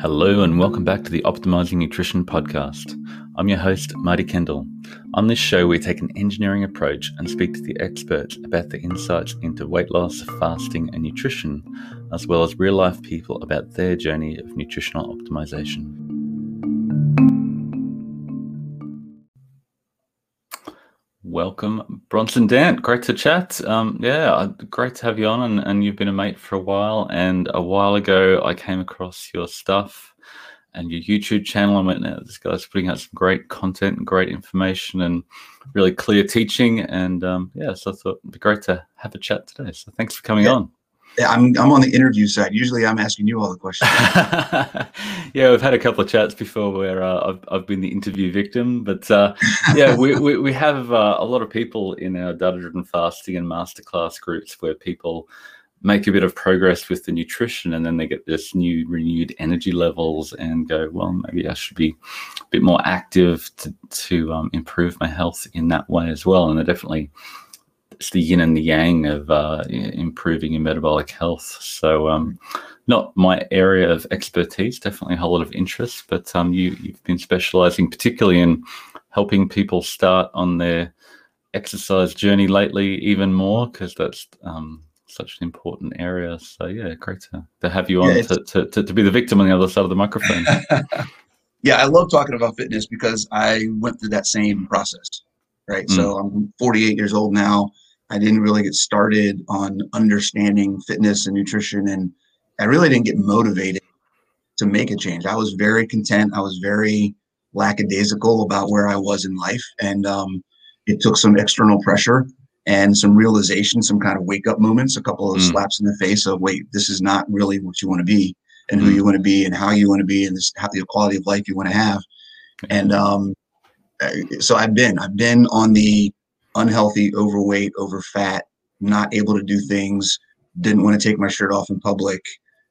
Hello, and welcome back to the Optimizing Nutrition podcast. I'm your host, Marty Kendall. On this show, we take an engineering approach and speak to the experts about the insights into weight loss, fasting, and nutrition, as well as real life people about their journey of nutritional optimization. Welcome, Bronson Dant. Great to chat. Um, yeah, uh, great to have you on, and, and you've been a mate for a while. And a while ago, I came across your stuff and your YouTube channel. I went, now this guy's putting out some great content and great information and really clear teaching. And um, yeah, so I thought it'd be great to have a chat today. So thanks for coming yeah. on. I'm I'm on the interview side. Usually, I'm asking you all the questions. yeah, we've had a couple of chats before where uh, I've I've been the interview victim, but uh, yeah, we, we we have uh, a lot of people in our data-driven fasting and masterclass groups where people make a bit of progress with the nutrition and then they get this new renewed energy levels and go well maybe i should be a bit more active to, to um, improve my health in that way as well and they're definitely it's the yin and the yang of uh, improving your metabolic health. So, um, not my area of expertise, definitely a whole lot of interest, but um, you, you've been specializing particularly in helping people start on their exercise journey lately, even more, because that's um, such an important area. So, yeah, great to, to have you on yeah, to, to, to, to be the victim on the other side of the microphone. yeah, I love talking about fitness because I went through that same process, right? Mm. So, I'm 48 years old now. I didn't really get started on understanding fitness and nutrition, and I really didn't get motivated to make a change. I was very content. I was very lackadaisical about where I was in life, and um, it took some external pressure and some realization, some kind of wake up moments, a couple of mm. slaps in the face of wait, this is not really what you want to be, and who mm. you want to be, and how you want to be, and this how the quality of life you want to have. And um, so I've been I've been on the unhealthy, overweight, over fat, not able to do things, didn't want to take my shirt off in public,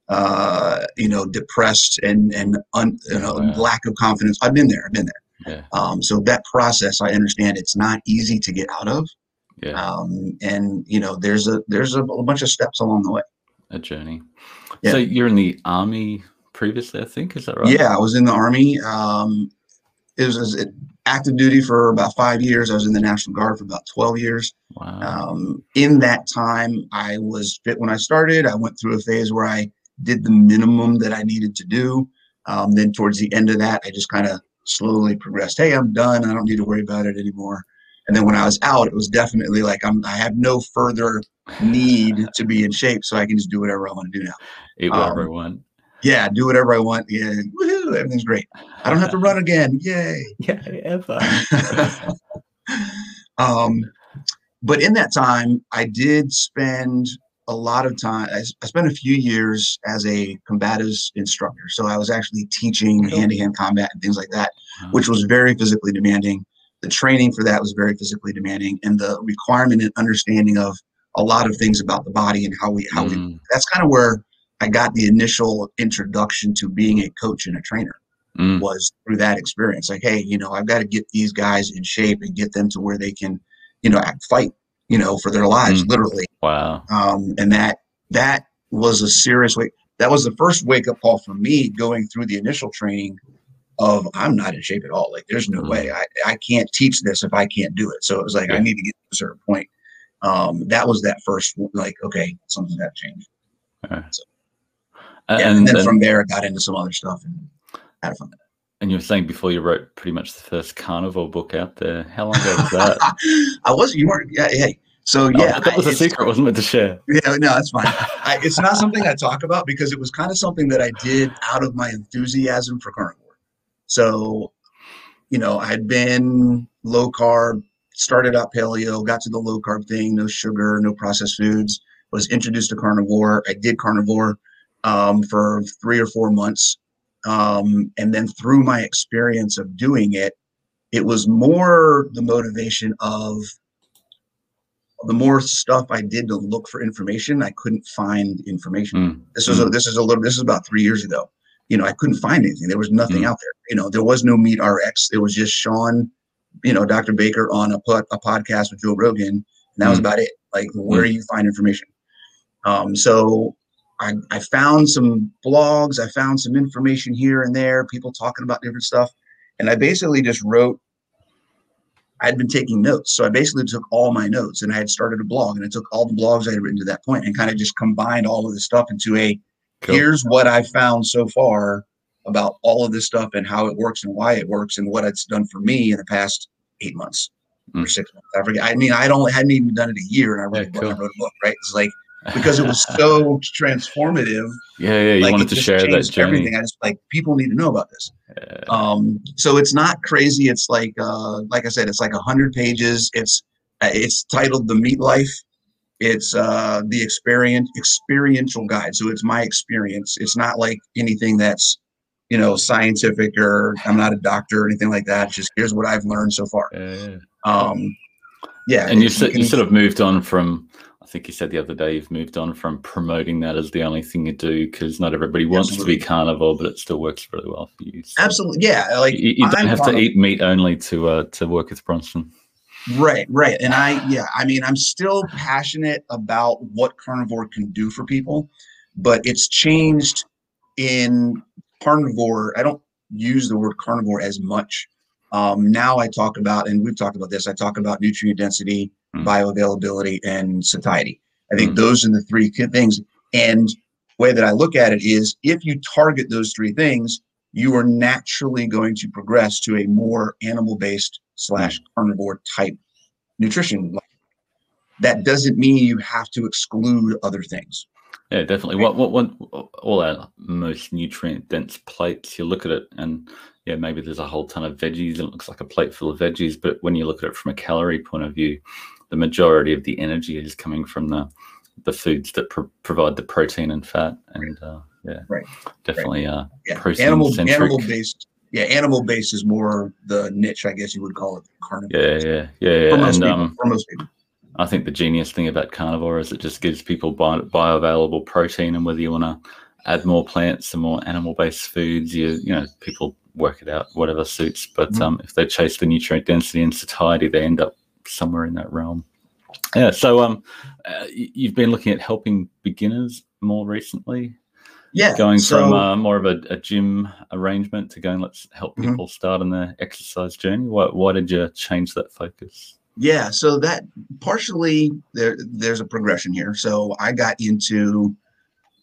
uh, you know, depressed and and un, you know, wow. lack of confidence. I've been there. I've been there. Yeah. Um, so that process, I understand it's not easy to get out of. Yeah. Um, and you know, there's a there's a, a, bunch of steps along the way. A journey. Yeah. So you're in the army previously, I think. Is that right? Yeah, I was in the army. Um, it was it, active duty for about five years. I was in the National Guard for about 12 years. Wow. Um, in that time, I was fit when I started. I went through a phase where I did the minimum that I needed to do. Um, then towards the end of that, I just kind of slowly progressed. Hey, I'm done. I don't need to worry about it anymore. And then when I was out, it was definitely like I'm. I have no further need to be in shape, so I can just do whatever I want to do now. Eat whatever um, I want yeah, do whatever I want. Yeah, woohoo, everything's great. I don't have to run again. Yay. Yeah, ever. um, but in that time, I did spend a lot of time. I, I spent a few years as a combatives instructor. So I was actually teaching hand to hand combat and things like that, which was very physically demanding. The training for that was very physically demanding, and the requirement and understanding of a lot of things about the body and how we how mm. we. That's kind of where I got the initial introduction to being a coach and a trainer mm. was through that experience. Like, hey, you know, I've got to get these guys in shape and get them to where they can, you know, act, fight, you know, for their lives, mm. literally. Wow. Um, and that that was a serious wake. That was the first wake up call for me going through the initial training of I'm not in shape at all. Like, there's no mm. way I, I can't teach this if I can't do it. So it was like yeah. I need to get to a certain point. Um, that was that first like, okay, something's got to change. So, and, yeah, and then and, from there, I got into some other stuff and had fun. And you were saying before you wrote pretty much the first carnivore book out there. How long ago was that? I was. You weren't. Yeah. Hey. So oh, yeah, oh, that was I, a secret, wasn't it, to share? Yeah, no, that's fine. I, it's not something I talk about because it was kind of something that I did out of my enthusiasm for carnivore. So, you know, I had been low carb, started out paleo, got to the low carb thing, no sugar, no processed foods. Was introduced to carnivore. I did carnivore um, for three or four months. Um, and then through my experience of doing it, it was more the motivation of the more stuff I did to look for information, I couldn't find information. Mm. This was a, this is a little this is about three years ago. You know, I couldn't find anything. There was nothing mm. out there. You know, there was no MeatRx. It was just Shawn, you know, Dr. Baker on a put a podcast with Joe Rogan, and that mm. was about it. Like, where mm. do you find information? Um, so I, I found some blogs, I found some information here and there, people talking about different stuff. And I basically just wrote, I'd been taking notes. So I basically took all my notes and I had started a blog and I took all the blogs I had written to that point and kind of just combined all of this stuff into a cool. here's what I found so far about all of this stuff and how it works and why it works and what it's done for me in the past eight months mm. or six months. I forget. I mean, I don't hadn't even done it a year and I wrote, yeah, cool. I wrote a book, right? It's like because it was so transformative. Yeah, yeah. You like, wanted to share that journey. Everything. I just like people need to know about this. Yeah. Um, so it's not crazy. It's like, uh, like I said, it's like a hundred pages. It's it's titled "The Meat Life." It's uh, the experience experiential guide. So it's my experience. It's not like anything that's you know scientific or I'm not a doctor or anything like that. It's just here's what I've learned so far. Yeah. Um, yeah. And you, you, you sort of moved on from I think you said the other day you've moved on from promoting that as the only thing you do because not everybody wants Absolutely. to be carnivore, but it still works really well for you. So Absolutely, yeah. Like you, you don't have to eat meat only to uh, to work with Bronson. Right, right. And I, yeah, I mean, I'm still passionate about what carnivore can do for people, but it's changed in carnivore. I don't use the word carnivore as much. Um, now I talk about, and we've talked about this, I talk about nutrient density, mm. bioavailability, and satiety. I think mm. those are the three things. And way that I look at it is if you target those three things, you are naturally going to progress to a more animal-based slash carnivore type nutrition. That doesn't mean you have to exclude other things. Yeah, definitely. What, what, what, all our most nutrient dense plates, you look at it and yeah, maybe there's a whole ton of veggies. and It looks like a plate full of veggies, but when you look at it from a calorie point of view, the majority of the energy is coming from the the foods that pro- provide the protein and fat, and uh, yeah, right, definitely right. uh, yeah. protein animal animal based. Yeah, animal based is more the niche, I guess you would call it, carnivore. Yeah, yeah, yeah, yeah. For most, and, people, um, for most people. I think the genius thing about carnivore is it just gives people bio- bioavailable protein, and whether you want to add more plants and more animal-based foods, you you know people work it out whatever suits. But mm-hmm. um, if they chase the nutrient density and satiety, they end up somewhere in that realm. Yeah. So um, uh, you've been looking at helping beginners more recently. Yeah. Going so, from uh, more of a, a, gym arrangement to going, let's help mm-hmm. people mm-hmm. start on their exercise journey. Why, why did you change that focus? Yeah, so that partially there there's a progression here. So I got into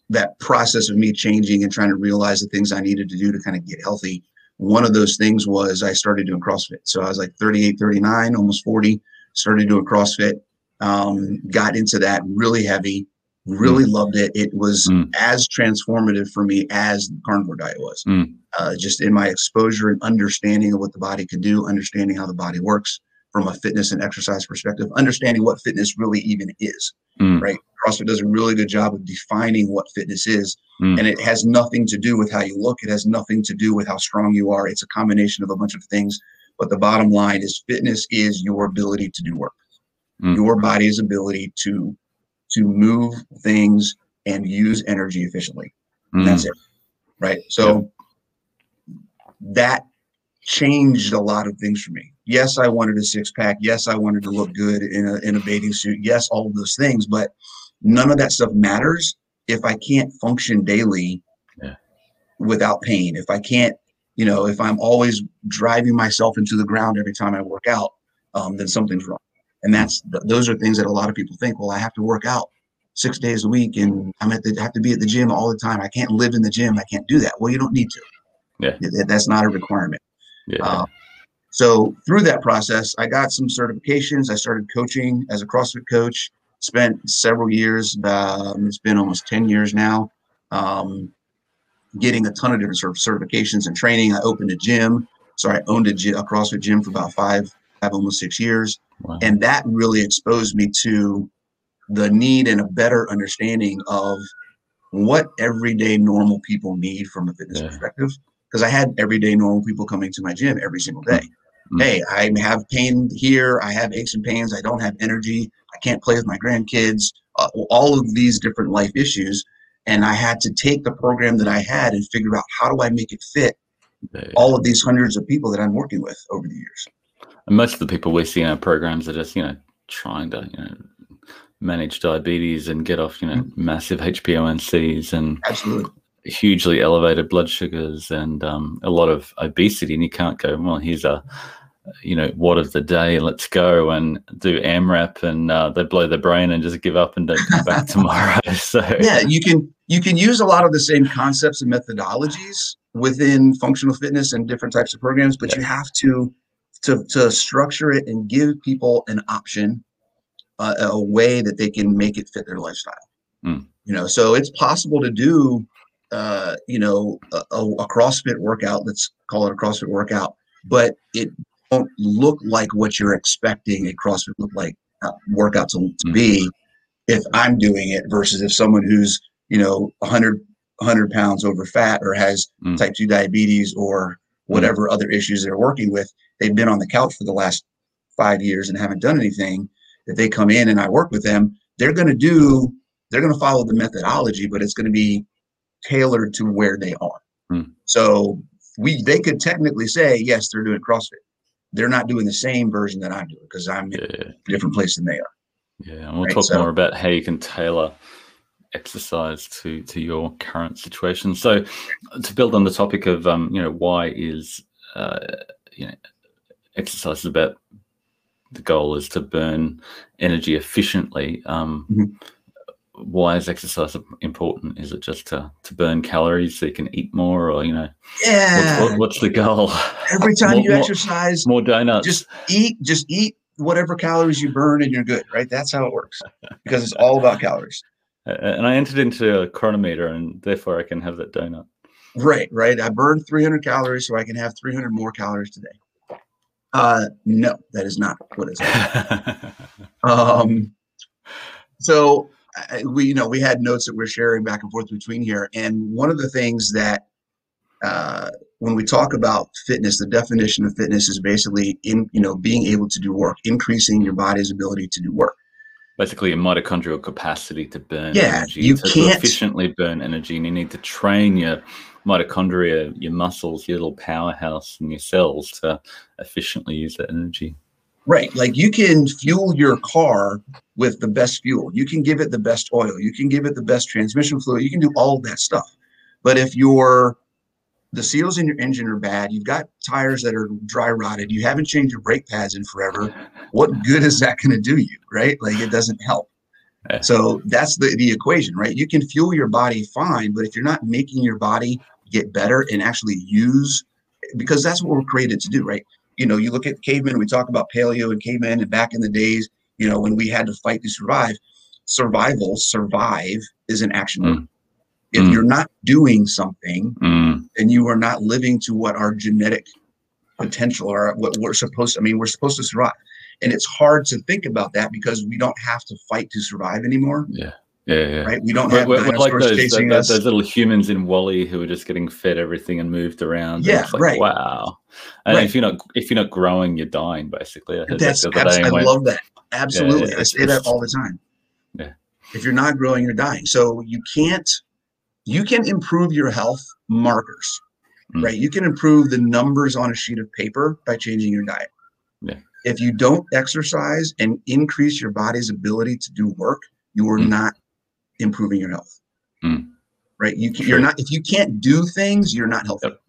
that process of me changing and trying to realize the things I needed to do to kind of get healthy. One of those things was I started doing CrossFit. So I was like 38, 39, almost 40, started doing CrossFit. Um, got into that really heavy, really mm. loved it. It was mm. as transformative for me as the carnivore diet was. Mm. Uh, just in my exposure and understanding of what the body can do, understanding how the body works from a fitness and exercise perspective, understanding what fitness really even is, mm. right? CrossFit does a really good job of defining what fitness is. Mm. And it has nothing to do with how you look. It has nothing to do with how strong you are. It's a combination of a bunch of things. But the bottom line is fitness is your ability to do work, mm. your body's ability to to move things and use energy efficiently. Mm. That's it. Right. So that changed a lot of things for me. Yes, I wanted a six pack. Yes, I wanted to look good in a in a bathing suit. Yes, all of those things, but none of that stuff matters if I can't function daily yeah. without pain. If I can't, you know, if I'm always driving myself into the ground every time I work out, um, then something's wrong. And that's those are things that a lot of people think. Well, I have to work out six days a week, and I'm at the have to be at the gym all the time. I can't live in the gym. I can't do that. Well, you don't need to. Yeah, that's not a requirement. Yeah. Um, so through that process, I got some certifications. I started coaching as a CrossFit coach. Spent several years. Um, it's been almost ten years now. Um, getting a ton of different sort of certifications and training. I opened a gym, so I owned a, gym, a CrossFit gym for about five, five almost six years, wow. and that really exposed me to the need and a better understanding of what everyday normal people need from a fitness yeah. perspective because I had everyday normal people coming to my gym every single day. Mm-hmm. Hey, I have pain here. I have aches and pains. I don't have energy. I can't play with my grandkids. Uh, all of these different life issues. And I had to take the program that I had and figure out how do I make it fit all of these hundreds of people that I'm working with over the years. And most of the people we see in our programs are just, you know, trying to, you know, manage diabetes and get off, you know, mm-hmm. massive HbA1cs and absolutely hugely elevated blood sugars and um, a lot of obesity. And you can't go, well, here's a you know, what of the day, let's go and do AMRAP and uh, they blow their brain and just give up and don't come back tomorrow. So yeah, you can you can use a lot of the same concepts and methodologies within functional fitness and different types of programs, but yeah. you have to to to structure it and give people an option, uh, a way that they can make it fit their lifestyle. Mm. You know, so it's possible to do, uh, you know, a, a CrossFit workout. Let's call it a CrossFit workout, but it won't look like what you're expecting a CrossFit look like uh, workout to, to mm-hmm. be if I'm doing it versus if someone who's you know 100 100 pounds over fat or has mm. type 2 diabetes or whatever mm. other issues they're working with they've been on the couch for the last five years and haven't done anything if they come in and i work with them they're going to do they're going to follow the methodology but it's going to be tailored to where they are mm. so we they could technically say yes they're doing crossfit they're not doing the same version that I'm doing because I'm yeah. in a different place than they are. Yeah, and we'll right? talk so, more about how you can tailor exercise to to your current situation. So, to build on the topic of um, you know why is uh, you know exercise is about the goal is to burn energy efficiently. Um, mm-hmm why is exercise important? Is it just to, to burn calories so you can eat more, or you know, yeah, what's, what, what's the goal? Every time more, you exercise, more donuts. Just eat, just eat whatever calories you burn, and you're good, right? That's how it works because it's all about calories. And I entered into a Cronometer, and therefore I can have that donut. Right, right. I burned 300 calories, so I can have 300 more calories today. Uh, no, that is not what it's. um, so we you know we had notes that we're sharing back and forth between here and one of the things that uh, when we talk about fitness the definition of fitness is basically in you know being able to do work increasing your body's ability to do work. Basically a mitochondrial capacity to burn yeah, energy. you to can't efficiently burn energy and you need to train your mitochondria your muscles your little powerhouse and your cells to efficiently use that energy Right. Like you can fuel your car with the best fuel. You can give it the best oil. You can give it the best transmission fluid. You can do all of that stuff. But if your the seals in your engine are bad, you've got tires that are dry rotted, you haven't changed your brake pads in forever, what good is that going to do you? Right? Like it doesn't help. Eh. So that's the, the equation, right? You can fuel your body fine, but if you're not making your body get better and actually use because that's what we're created to do, right? You know, you look at cavemen, we talk about paleo and cavemen, and back in the days, you know, when we had to fight to survive, survival, survive is an action mm. If mm. you're not doing something, mm. then you are not living to what our genetic potential or what we're supposed to, I mean, we're supposed to survive. And it's hard to think about that because we don't have to fight to survive anymore. Yeah. Yeah, yeah. Right. We don't have we're, we're like those, those, those, little humans in WALL-E who are just getting fed everything and moved around. Yeah, like, right. Wow. And right. if you're not if you're not growing, you're dying. Basically, that's abs- I love that. Absolutely, yeah, yeah, I say that all the time. Yeah. If you're not growing, you're dying. So you can't. You can improve your health markers, mm. right? You can improve the numbers on a sheet of paper by changing your diet. Yeah. If you don't exercise and increase your body's ability to do work, you are mm. not improving your health. Mm. Right? You you're not if you can't do things, you're not healthy. Yep.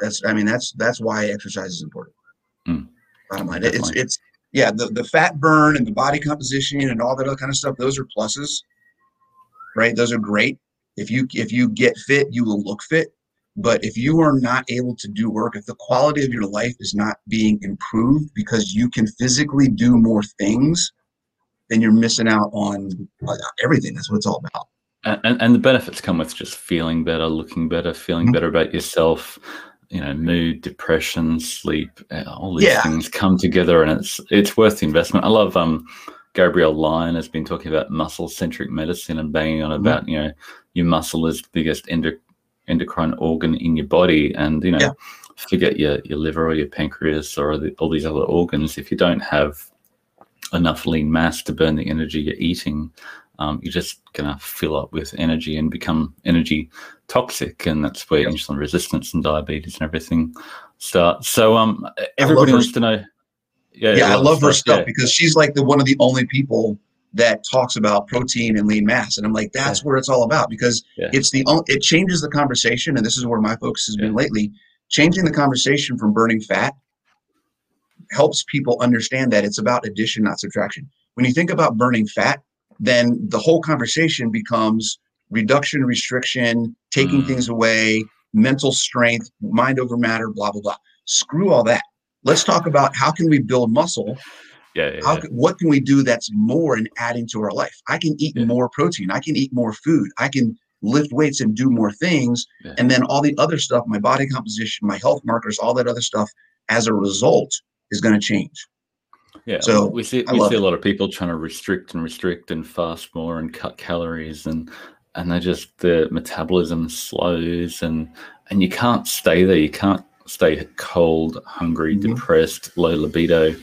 That's I mean that's that's why exercise is important. Mm. Bottom line, it's it's yeah the the fat burn and the body composition and all that other kind of stuff. Those are pluses, right? Those are great. If you if you get fit, you will look fit. But if you are not able to do work, if the quality of your life is not being improved because you can physically do more things, then you're missing out on everything. That's what it's all about. And, and the benefits come with just feeling better, looking better, feeling mm-hmm. better about yourself. You know, mood, depression, sleep, uh, all these yeah. things come together, and it's it's worth the investment. I love um, Gabrielle Lyon has been talking about muscle centric medicine and banging on mm-hmm. about you know your muscle is the biggest endo- endocrine organ in your body, and you know. Yeah. Forget your, your liver or your pancreas or the, all these other organs. If you don't have enough lean mass to burn the energy you're eating, um, you're just going to fill up with energy and become energy toxic. And that's where yep. insulin resistance and diabetes and everything start. So um, everybody wants to know. Yeah, yeah, I love her stuff yeah. because she's like the one of the only people that talks about protein and lean mass and i'm like that's yeah. where it's all about because yeah. it's the it changes the conversation and this is where my focus has yeah. been lately changing the conversation from burning fat helps people understand that it's about addition not subtraction when you think about burning fat then the whole conversation becomes reduction restriction taking mm. things away mental strength mind over matter blah blah blah screw all that let's talk about how can we build muscle yeah, yeah, How, what can we do that's more and adding to our life? I can eat yeah. more protein. I can eat more food. I can lift weights and do more things. Yeah. And then all the other stuff, my body composition, my health markers, all that other stuff, as a result, is going to change. Yeah. So we see we see it. a lot of people trying to restrict and restrict and fast more and cut calories and and they just the metabolism slows and and you can't stay there. You can't stay cold, hungry, mm-hmm. depressed, low libido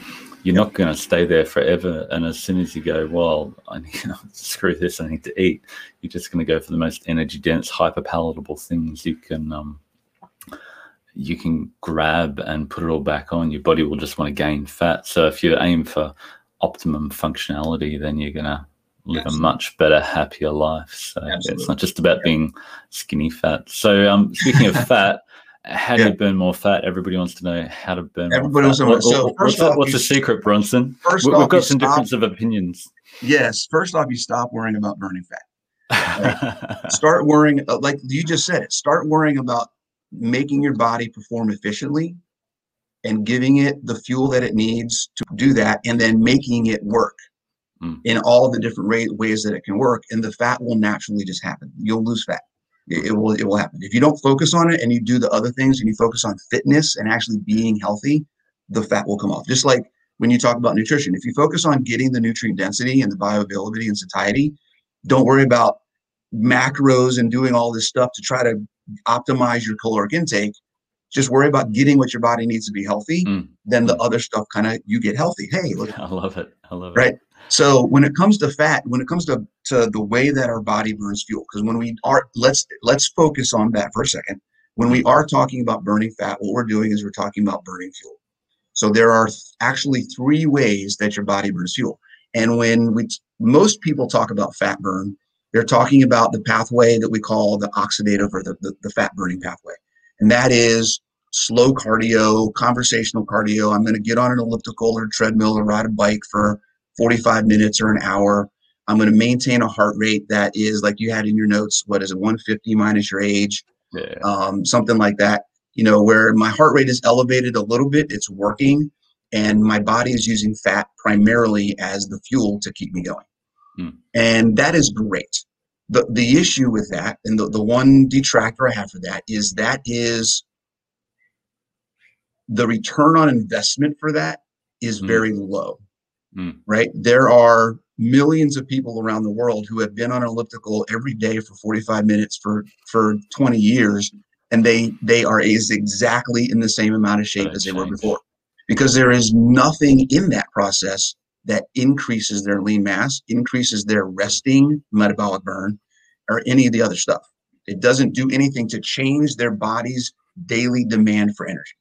you're not going to stay there forever. And as soon as you go, well, I need, know, screw this, I need to eat. You're just going to go for the most energy dense, hyper palatable things you can um, you can grab and put it all back on. Your body will just want to gain fat. So if you aim for optimum functionality, then you're going to live Absolutely. a much better, happier life. So Absolutely. it's not just about being skinny fat. So um, speaking of fat how do yeah. you burn more fat? Everybody wants to know how to burn. Everybody wants to know. So what's, off, what's the secret, Bronson? First we, have got some stop, difference of opinions. Yes. First off, you stop worrying about burning fat. Right? start worrying, like you just said it. Start worrying about making your body perform efficiently, and giving it the fuel that it needs to do that, and then making it work mm. in all the different ways that it can work. And the fat will naturally just happen. You'll lose fat it will it will happen. If you don't focus on it and you do the other things and you focus on fitness and actually being healthy, the fat will come off. Just like when you talk about nutrition, if you focus on getting the nutrient density and the bioavailability and satiety, don't worry about macros and doing all this stuff to try to optimize your caloric intake. Just worry about getting what your body needs to be healthy. Mm. Then the other stuff kind of you get healthy. Hey, look. I love it. I love it. Right. So when it comes to fat, when it comes to, to the way that our body burns fuel, because when we are let's let's focus on that for a second. When we are talking about burning fat, what we're doing is we're talking about burning fuel. So there are actually three ways that your body burns fuel. And when we most people talk about fat burn, they're talking about the pathway that we call the oxidative or the, the, the fat burning pathway. And that is slow cardio, conversational cardio. I'm going to get on an elliptical or treadmill or ride a bike for 45 minutes or an hour. I'm going to maintain a heart rate that is like you had in your notes. What is it? 150 minus your age, yeah. um, something like that. You know, where my heart rate is elevated a little bit, it's working, and my body is using fat primarily as the fuel to keep me going. Mm. And that is great. The, the issue with that, and the, the one detractor I have for that, is that is the return on investment for that is mm. very low. Mm. Right? There are millions of people around the world who have been on an elliptical every day for 45 minutes for for 20 years and they they are is exactly in the same amount of shape as they were before because there is nothing in that process that increases their lean mass increases their resting metabolic burn or any of the other stuff it doesn't do anything to change their body's daily demand for energy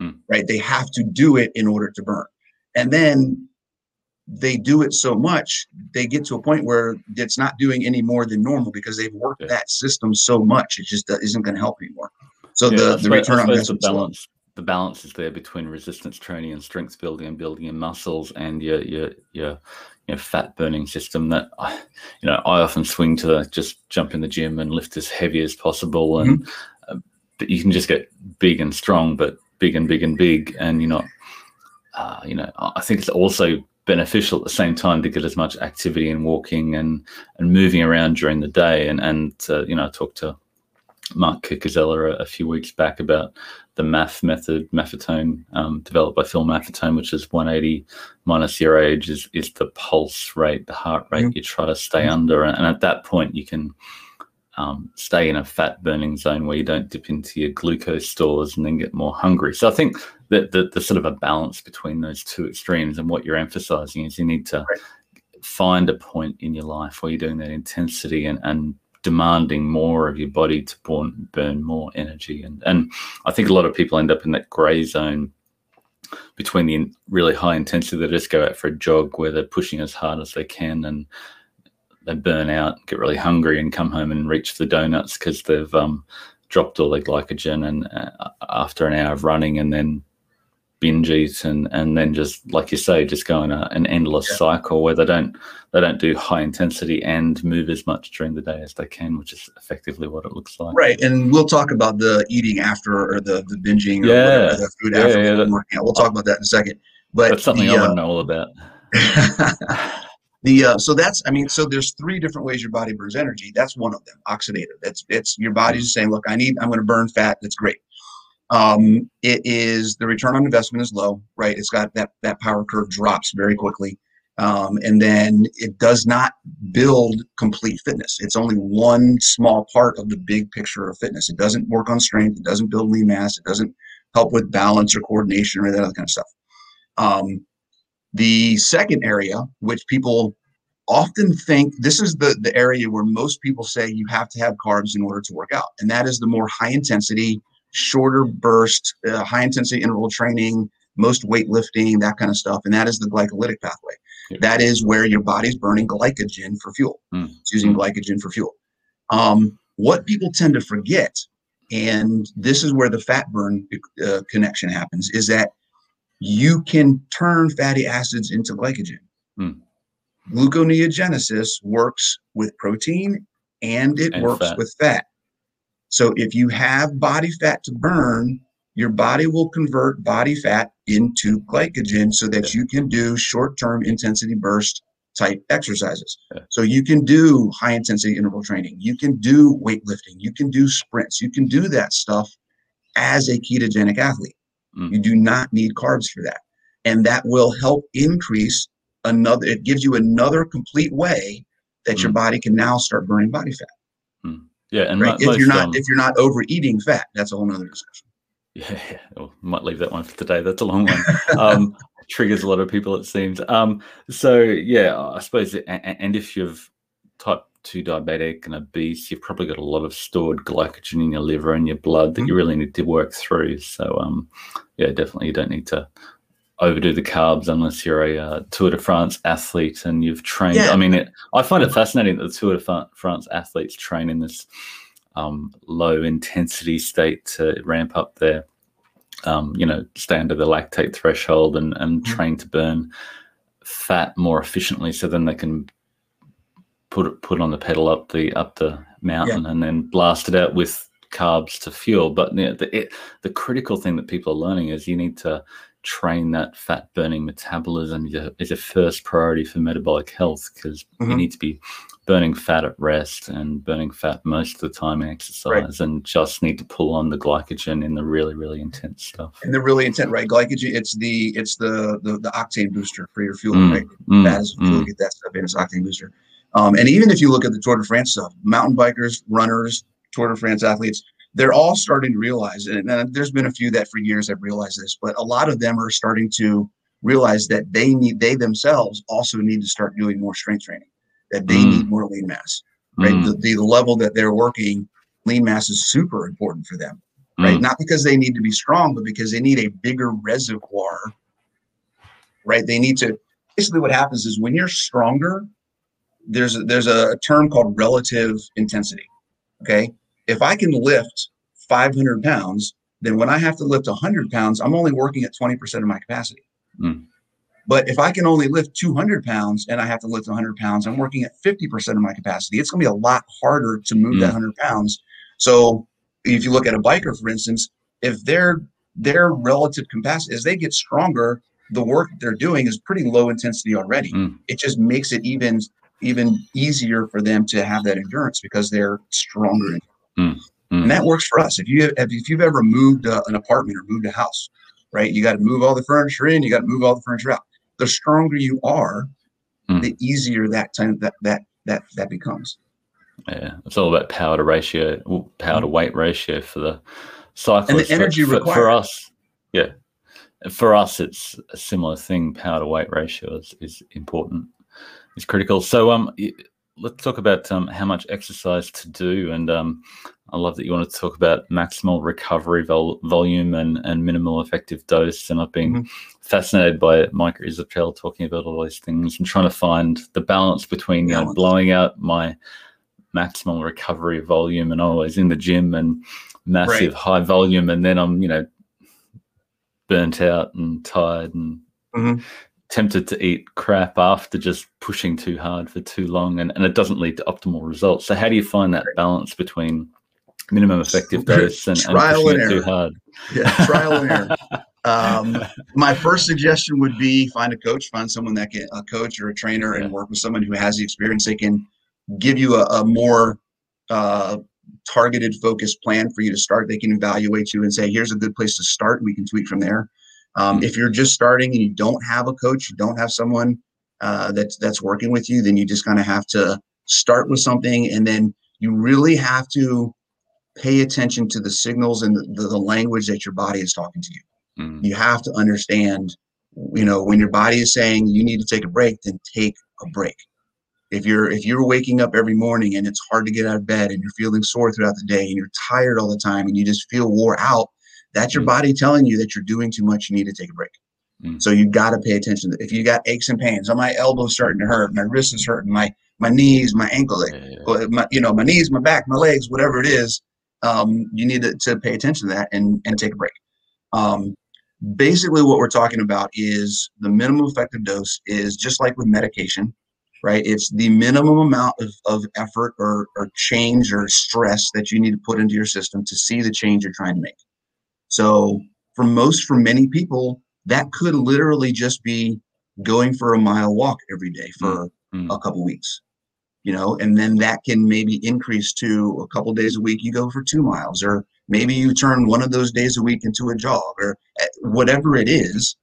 mm. right they have to do it in order to burn and then they do it so much, they get to a point where it's not doing any more than normal because they've worked yeah. that system so much. It just isn't going to help anymore. So yeah, the, the return on investment balance, the balance is there between resistance training and strength building and building your muscles and your your your you know, fat burning system that I, you know I often swing to just jump in the gym and lift as heavy as possible and mm-hmm. uh, but you can just get big and strong but big and big and big and you're not uh, you know I think it's also beneficial at the same time to get as much activity and walking and and moving around during the day. And and uh, you know, I talked to Mark Cucuzzella a, a, few weeks back about the MAF method, Maffetone, um, developed by Phil Maffetone, which is 180 minus your age is is the pulse rate, the heart rate mm-hmm. you try to stay mm-hmm. under, and, and at that point you can um, stay in a fat burning zone where you don't dip into your glucose stores and then get more hungry. So I think that the, the sort of a balance between those two extremes and what you're emphasizing is you need to right. find a point in your life where you're doing that intensity and, and demanding more of your body to burn, burn more energy. And, and I think a lot of people end up in that gray zone between the really high intensity they just go out for a jog where they're pushing as hard as they can and they burn out, get really hungry, and come home and reach for the donuts because they've um, dropped all their glycogen and uh, after an hour of running, and then binge eat and and then just like you say just go in a, an endless yeah. cycle where they don't they don't do high intensity and move as much during the day as they can which is effectively what it looks like right and we'll talk about the eating after or the, the binging yeah. or the food yeah, after yeah, that, out. we'll talk about that in a second but that's something the, i want to uh, know all about the uh, so that's i mean so there's three different ways your body burns energy that's one of them oxidative that's it's your body's saying look i need i'm going to burn fat that's great um, it is the return on investment is low, right? It's got that that power curve drops very quickly, um, and then it does not build complete fitness. It's only one small part of the big picture of fitness. It doesn't work on strength. It doesn't build lean mass. It doesn't help with balance or coordination or that other kind of stuff. Um, the second area, which people often think this is the the area where most people say you have to have carbs in order to work out, and that is the more high intensity shorter burst, uh, high intensity interval training, most weightlifting, that kind of stuff. And that is the glycolytic pathway. Yeah. That is where your body's burning glycogen for fuel. Mm. It's using mm. glycogen for fuel. Um, what people tend to forget, and this is where the fat burn uh, connection happens, is that you can turn fatty acids into glycogen. Mm. Gluconeogenesis works with protein and it and works fat. with fat. So if you have body fat to burn, your body will convert body fat into glycogen so that you can do short-term intensity burst type exercises. So you can do high intensity interval training, you can do weightlifting, you can do sprints, you can do that stuff as a ketogenic athlete. Mm. You do not need carbs for that. And that will help increase another, it gives you another complete way that mm. your body can now start burning body fat. Yeah, and right? if you're not um, if you're not overeating fat, that's a whole nother discussion. Yeah, yeah. Well, might leave that one for today. That's a long one. um, triggers a lot of people, it seems. Um, so yeah, I suppose, and, and if you've type two diabetic and obese, you've probably got a lot of stored glycogen in your liver and your blood that mm-hmm. you really need to work through. So um, yeah, definitely you don't need to overdo the carbs unless you're a uh, Tour de France athlete and you've trained. Yeah. I mean, it, I find it fascinating that the Tour de France athletes train in this um, low intensity state to ramp up their, um, you know, stay under the lactate threshold and, and mm-hmm. train to burn fat more efficiently, so then they can put it, put on the pedal up the up the mountain yeah. and then blast it out with carbs to fuel. But know, the it, the critical thing that people are learning is you need to train that fat burning metabolism is a first priority for metabolic health because mm-hmm. you need to be burning fat at rest and burning fat most of the time in exercise right. and just need to pull on the glycogen in the really really intense stuff and the really intense right glycogen it's the it's the the, the octane booster for your fuel mm, right mm, fat is mm. get that stuff in it's octane booster um, and even if you look at the tour de france stuff mountain bikers runners tour de france athletes they're all starting to realize. And there's been a few that for years have realized this, but a lot of them are starting to realize that they need, they themselves also need to start doing more strength training, that they mm. need more lean mass, right? Mm. The, the, level that they're working, lean mass is super important for them, right? Mm. Not because they need to be strong, but because they need a bigger reservoir, right? They need to, basically what happens is when you're stronger, there's a, there's a term called relative intensity. Okay if I can lift 500 pounds, then when I have to lift 100 pounds, I'm only working at 20% of my capacity. Mm. But if I can only lift 200 pounds and I have to lift 100 pounds, I'm working at 50% of my capacity. It's going to be a lot harder to move mm. that 100 pounds. So if you look at a biker, for instance, if their their relative capacity as they get stronger, the work they're doing is pretty low intensity already. Mm. It just makes it even even easier for them to have that endurance because they're stronger Mm, mm. And that works for us. If you have, if you've ever moved uh, an apartment or moved a house, right? You got to move all the furniture in. You got to move all the furniture out. The stronger you are, mm. the easier that time that that that that becomes. Yeah, it's all about power to ratio, power to mm. weight ratio for the cyclist. And the energy for, required for us. Yeah, for us, it's a similar thing. Power to weight ratio is, is important. It's critical. So, um, let's talk about um, how much exercise to do. And um, I love that you want to talk about maximal recovery vol- volume and, and minimal effective dose. And I've been mm-hmm. fascinated by Mike Israetel talking about all these things and trying to find the balance between you know, blowing out my maximal recovery volume and always in the gym and massive right. high volume. And then I'm, you know, burnt out and tired and mm-hmm tempted to eat crap after just pushing too hard for too long and, and it doesn't lead to optimal results. So how do you find that balance between minimum effective dose and, and pushing and it too hard? Yeah trial and error. Um, my first suggestion would be find a coach find someone that can a coach or a trainer yeah. and work with someone who has the experience. They can give you a, a more uh, targeted focused plan for you to start. They can evaluate you and say here's a good place to start we can tweak from there um, if you're just starting and you don't have a coach, you don't have someone uh, that's that's working with you, then you just kind of have to start with something, and then you really have to pay attention to the signals and the, the language that your body is talking to you. Mm. You have to understand, you know, when your body is saying you need to take a break, then take a break. If you're if you're waking up every morning and it's hard to get out of bed and you're feeling sore throughout the day and you're tired all the time and you just feel wore out, that's your mm. body telling you that you're doing too much. You need to take a break. Mm. So you got to pay attention. If you got aches and pains, oh, my elbow's starting to hurt, my wrist is hurting, my my knees, my ankle, yeah, yeah. My, you know, my knees, my back, my legs, whatever it is, um, you need to, to, pay attention to that and and take a break. Um, basically, what we're talking about is the minimum effective dose is just like with medication, right? It's the minimum amount of, of effort or, or change or stress that you need to put into your system to see the change you're trying to make. So for most, for many people, that could literally just be going for a mile walk every day for mm-hmm. a couple weeks you know and then that can maybe increase to a couple days a week you go for two miles or maybe you turn one of those days a week into a jog or eh, whatever it is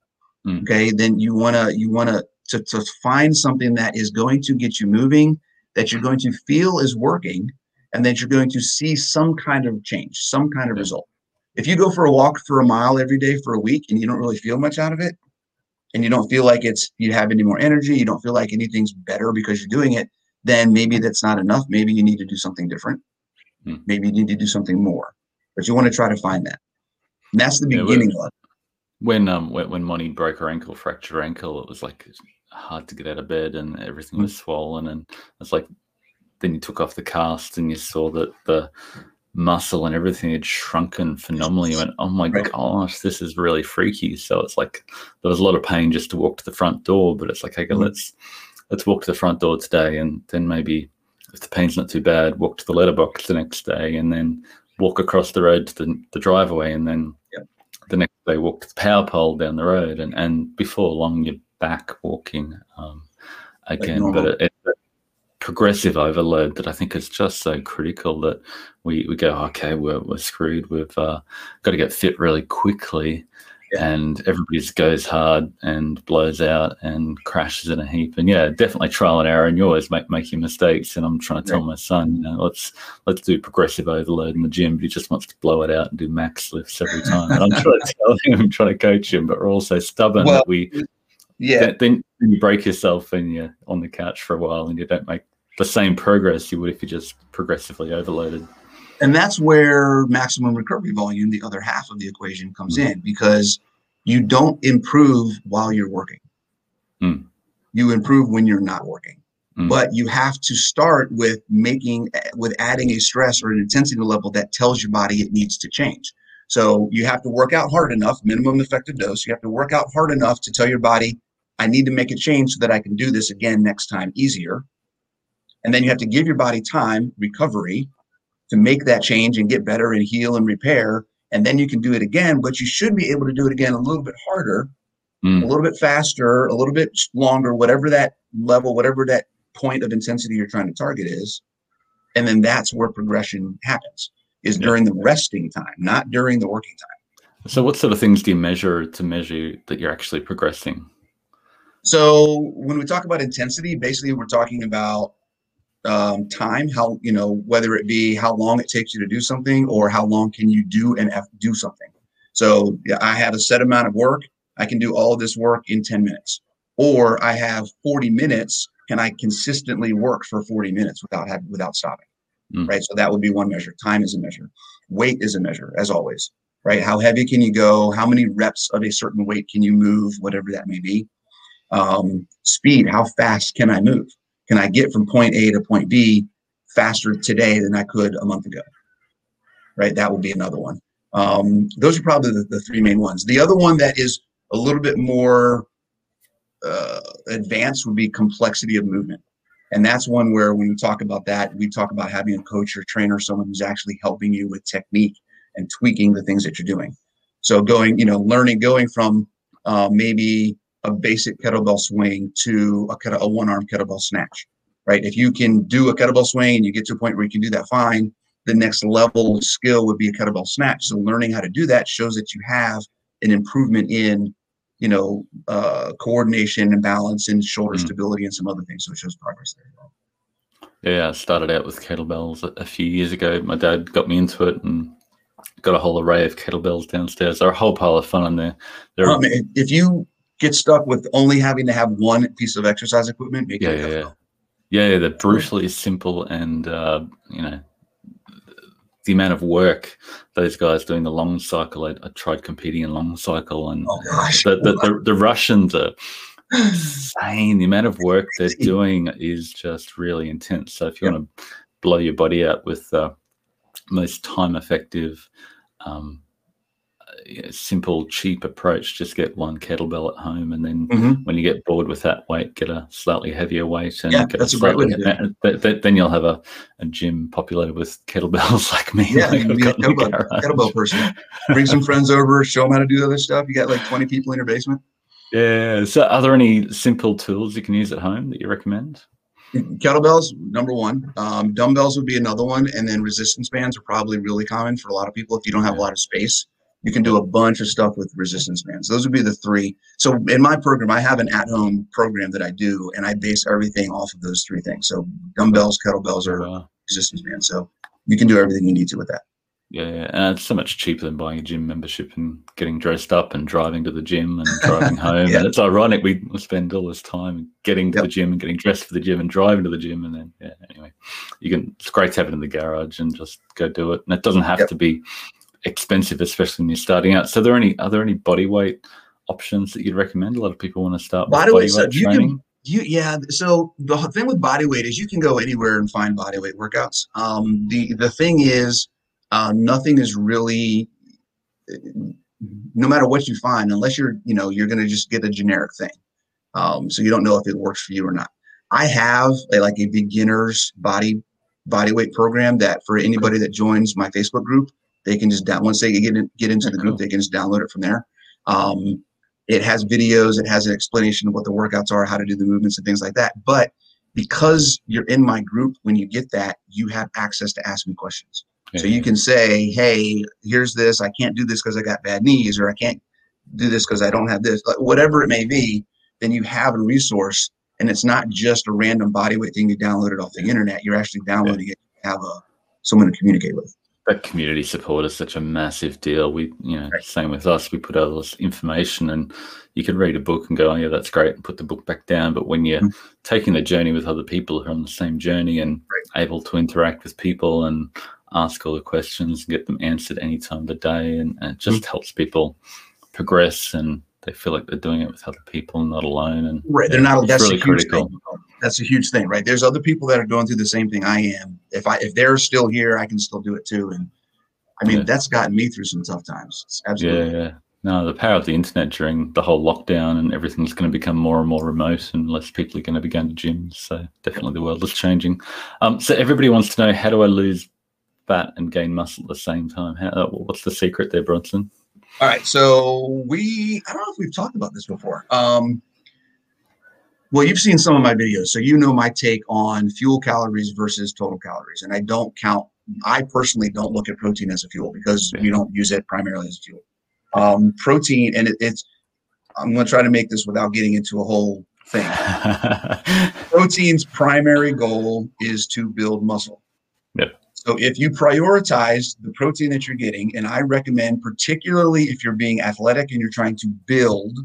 mm. okay then you want to you want to to find something that is going to get you moving that you're going to feel is working and that you're going to see some kind of change some kind of result if you go for a walk for a mile every day for a week and you don't really feel much out of it, and you don't feel like it's you have any more energy, you don't feel like anything's better because you're doing it, then maybe that's not enough. Maybe you need to do something different. Hmm. Maybe you need to do something more. But you want to try to find that. And that's the beginning yeah, when, when um when, when Monty broke her ankle, fractured her ankle, it was like hard to get out of bed and everything was swollen and it's like then you took off the cast and you saw that the muscle and everything had shrunken phenomenally. You went, oh my right. gosh, this is really freaky. So it's like there was a lot of pain just to walk to the front door, but it's like, okay, mm-hmm. let's let's walk to the front door today, and then maybe if the pain's not too bad, walk to the letterbox the next day, and then walk across the road to the, the driveway, and then yep. the next day walk to the power pole down the road, and and before long you're back walking um, again. Like but it, it, progressive overload that I think is just so critical that we, we go, okay, we're, we're screwed. We've uh, got to get fit really quickly. Yeah. And everybody just goes hard and blows out and crashes in a heap. And yeah, definitely trial and error. And you always make making mistakes. And I'm trying to tell my son, you know, let's let's do progressive overload in the gym. But he just wants to blow it out and do max lifts every time. And I'm trying to tell him, I'm trying to coach him, but we're also stubborn well, that we yeah. Then, then, you break yourself and you're on the couch for a while and you don't make the same progress you would if you just progressively overloaded. And that's where maximum recovery volume, the other half of the equation, comes mm. in because you don't improve while you're working. Mm. You improve when you're not working. Mm. But you have to start with making, with adding a stress or an intensity level that tells your body it needs to change. So you have to work out hard enough, minimum effective dose. You have to work out hard enough to tell your body, I need to make a change so that I can do this again next time easier. And then you have to give your body time, recovery, to make that change and get better and heal and repair. And then you can do it again, but you should be able to do it again a little bit harder, mm. a little bit faster, a little bit longer, whatever that level, whatever that point of intensity you're trying to target is. And then that's where progression happens, is during the resting time, not during the working time. So, what sort of things do you measure to measure that you're actually progressing? So, when we talk about intensity, basically we're talking about um, time how you know whether it be how long it takes you to do something or how long can you do and do something so yeah, i have a set amount of work i can do all of this work in 10 minutes or i have 40 minutes can I consistently work for 40 minutes without having without stopping? Mm. Right. So that would be one measure. Time is a measure. Weight is a measure, as always. Right. How heavy can you go? How many reps of a certain weight can you move? Whatever that may be. Um, speed. How fast can I move? Can I get from point A to point B faster today than I could a month ago? Right. That would be another one. Um, those are probably the, the three main ones. The other one that is a little bit more uh, advanced would be complexity of movement. And that's one where when we talk about that, we talk about having a coach or trainer, someone who's actually helping you with technique and tweaking the things that you're doing. So going, you know, learning, going from uh, maybe a basic kettlebell swing to a, a one-arm kettlebell snatch, right? If you can do a kettlebell swing and you get to a point where you can do that fine, the next level skill would be a kettlebell snatch. So learning how to do that shows that you have an improvement in you know, uh, coordination and balance and shoulder mm. stability and some other things. So it shows progress there. Yeah, I started out with kettlebells a, few years ago. My dad got me into it and got a whole array of kettlebells downstairs. They're a whole pile of fun in there. Um, if you get stuck with only having to have one piece of exercise equipment, make yeah, it yeah, yeah, yeah, they're brutally simple and uh, you know the amount of work those guys doing the long cycle. I, I tried competing in long cycle, and oh, the, the, the, the Russians are insane. The amount of work they're doing is just really intense. So if you yep. want to blow your body out with uh, most time effective um, simple, cheap approach. Just get one kettlebell at home, and then mm-hmm. when you get bored with that weight, get a slightly heavier weight, and yeah, that's a great way. To but, then you'll have a, a gym populated with kettlebells like me. Yeah, like be a kettlebell, kettlebell person. Bring some friends over, show them how to do other stuff. You got like twenty people in your basement. Yeah. So, are there any simple tools you can use at home that you recommend? Kettlebells, number one. Um, dumbbells would be another one, and then resistance bands are probably really common for a lot of people if you don't have a lot of space you can do a bunch of stuff with resistance bands. Those would be the three. So in my program, I have an at-home program that I do, and I base everything off of those three things. So dumbbells, kettlebells, or wow. resistance bands. So you can do everything you need to with that. Yeah, and it's so much cheaper than buying a gym membership and getting dressed up and driving to the gym and driving home. yeah. And it's ironic we spend all this time getting to yep. the gym and getting dressed for the gym and driving to the gym, and then yeah. Anyway, you can. It's great to have it in the garage and just go do it. And it doesn't have yep. to be expensive, especially when you're starting out. So, are there any are there any body weight options that you'd recommend? A lot of people want to start body, body weight, so training. Can, you yeah. So the thing with body weight is you can go anywhere and find body weight workouts. Um, the the thing is, uh, nothing is really. No matter what you find, unless you're you know you're going to just get a generic thing, um, so you don't know if it works for you or not. I have a, like a beginner's body body weight program that for anybody that joins my Facebook group, they can just down once they get in, get into the group, they can just download it from there. Um, it has videos, it has an explanation of what the workouts are, how to do the movements and things like that. But because you're in my group, when you get that, you have access to ask me questions. So you can say, "Hey, here's this. I can't do this because I got bad knees, or I can't do this because I don't have this." Like, whatever it may be, then you have a resource, and it's not just a random bodyweight thing you downloaded off the internet. You're actually downloading yeah. it to have a someone to communicate with community support is such a massive deal. We, you know, right. same with us. We put out this information, and you can read a book and go, "Oh yeah, that's great," and put the book back down. But when you're mm-hmm. taking the journey with other people who are on the same journey and right. able to interact with people and ask all the questions and get them answered any time of the day, and, and it just mm-hmm. helps people progress and they feel like they're doing it with other people and not alone. And right, they're not. That's really critical. Thing. That's a huge thing, right? There's other people that are going through the same thing I am. If I if they're still here, I can still do it too. And I mean, yeah. that's gotten me through some tough times. It's absolutely. Yeah, yeah. No, the power of the internet during the whole lockdown and everything's going to become more and more remote, and less people are going to be going to gyms. So definitely, the world is changing. Um, so everybody wants to know how do I lose fat and gain muscle at the same time? How, what's the secret there, Bronson? All right. So we, I don't know if we've talked about this before. Um, well, you've seen some of my videos, so you know my take on fuel calories versus total calories. And I don't count, I personally don't look at protein as a fuel because we don't use it primarily as fuel. Um, protein, and it, it's, I'm going to try to make this without getting into a whole thing. Protein's primary goal is to build muscle. Yep. So if you prioritize the protein that you're getting, and I recommend, particularly if you're being athletic and you're trying to build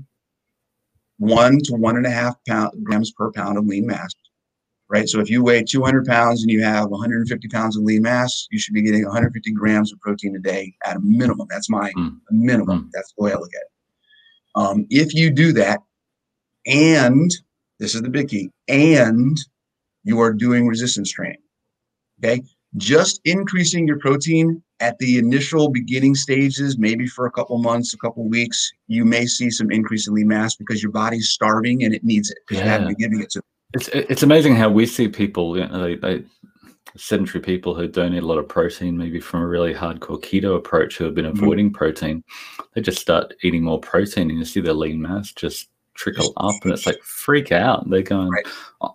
one to one and a half pound grams per pound of lean mass, right? So if you weigh 200 pounds and you have 150 pounds of lean mass, you should be getting 150 grams of protein a day at a minimum. That's my mm. minimum. Mm. That's the way I look at it. Um, if you do that, and this is the big key, and you are doing resistance training, okay? Just increasing your protein at the initial beginning stages, maybe for a couple months, a couple weeks, you may see some increase in lean mass because your body's starving and it needs it because yeah. you haven't been giving it to. It's it's amazing how we see people, you know, they, they sedentary people who don't eat a lot of protein, maybe from a really hardcore keto approach, who have been mm-hmm. avoiding mm-hmm. protein, they just start eating more protein, and you see their lean mass just trickle up and it's like freak out they're going right.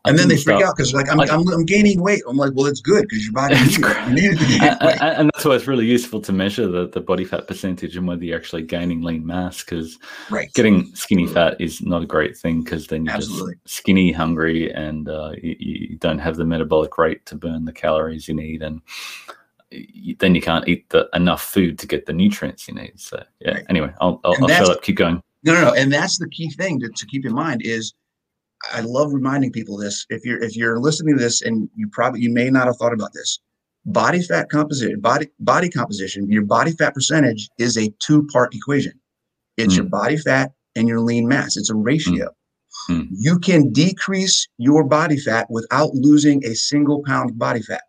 and then they freak out because like I'm, like I'm, I'm, gaining weight i'm like well it's good because your body needs it. You need it and, and, that's why it's really useful to measure the, the body fat percentage and whether you're actually gaining lean mass because right. getting skinny fat is not a great thing because then you're Absolutely. just skinny hungry and uh, you, you, don't have the metabolic rate to burn the calories you need and then you can't eat the enough food to get the nutrients you need so yeah right. anyway i'll, I'll, I'll shut up keep going no, no, no. And that's the key thing to, to keep in mind is I love reminding people this. If you're if you're listening to this and you probably you may not have thought about this, body fat composition, body body composition, your body fat percentage is a two-part equation. It's mm. your body fat and your lean mass. It's a ratio. Mm. You can decrease your body fat without losing a single pound of body fat.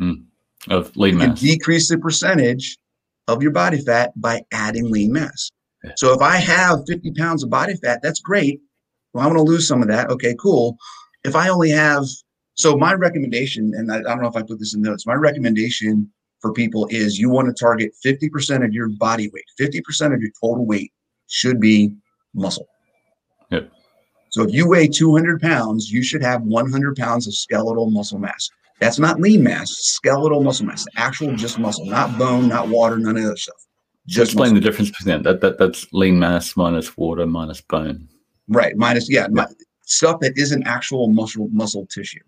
Mm. Of lean you mass. decrease the percentage of your body fat by adding lean mass. So if I have 50 pounds of body fat, that's great. Well, I want to lose some of that. Okay, cool. If I only have, so my recommendation, and I, I don't know if I put this in notes, my recommendation for people is you want to target 50% of your body weight, 50% of your total weight should be muscle. Yep. So if you weigh 200 pounds, you should have 100 pounds of skeletal muscle mass. That's not lean mass, skeletal muscle mass, actual just muscle, not bone, not water, none of that stuff. Just explain the difference between that. That that's lean mass minus water minus bone. Right. Minus yeah, yeah. stuff that isn't actual muscle muscle tissue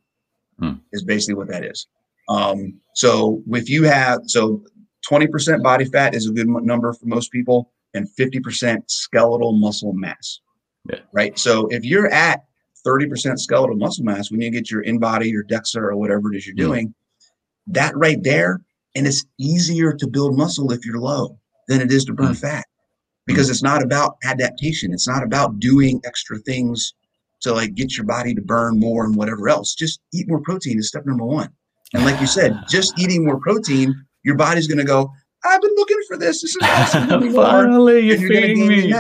hmm. is basically what that is. Um, so if you have so 20% body fat is a good number for most people, and 50% skeletal muscle mass. Yeah. Right. So if you're at 30% skeletal muscle mass when you get your InBody, your DEXA or whatever it is you're doing, that right there, and it's easier to build muscle if you're low than it is to burn mm. fat because it's not about adaptation. It's not about doing extra things to like get your body to burn more and whatever else. Just eat more protein is step number one. And like you said, just eating more protein, your body's going to go, I've been looking for this. This is awesome. Finally, you're, you're feeding me.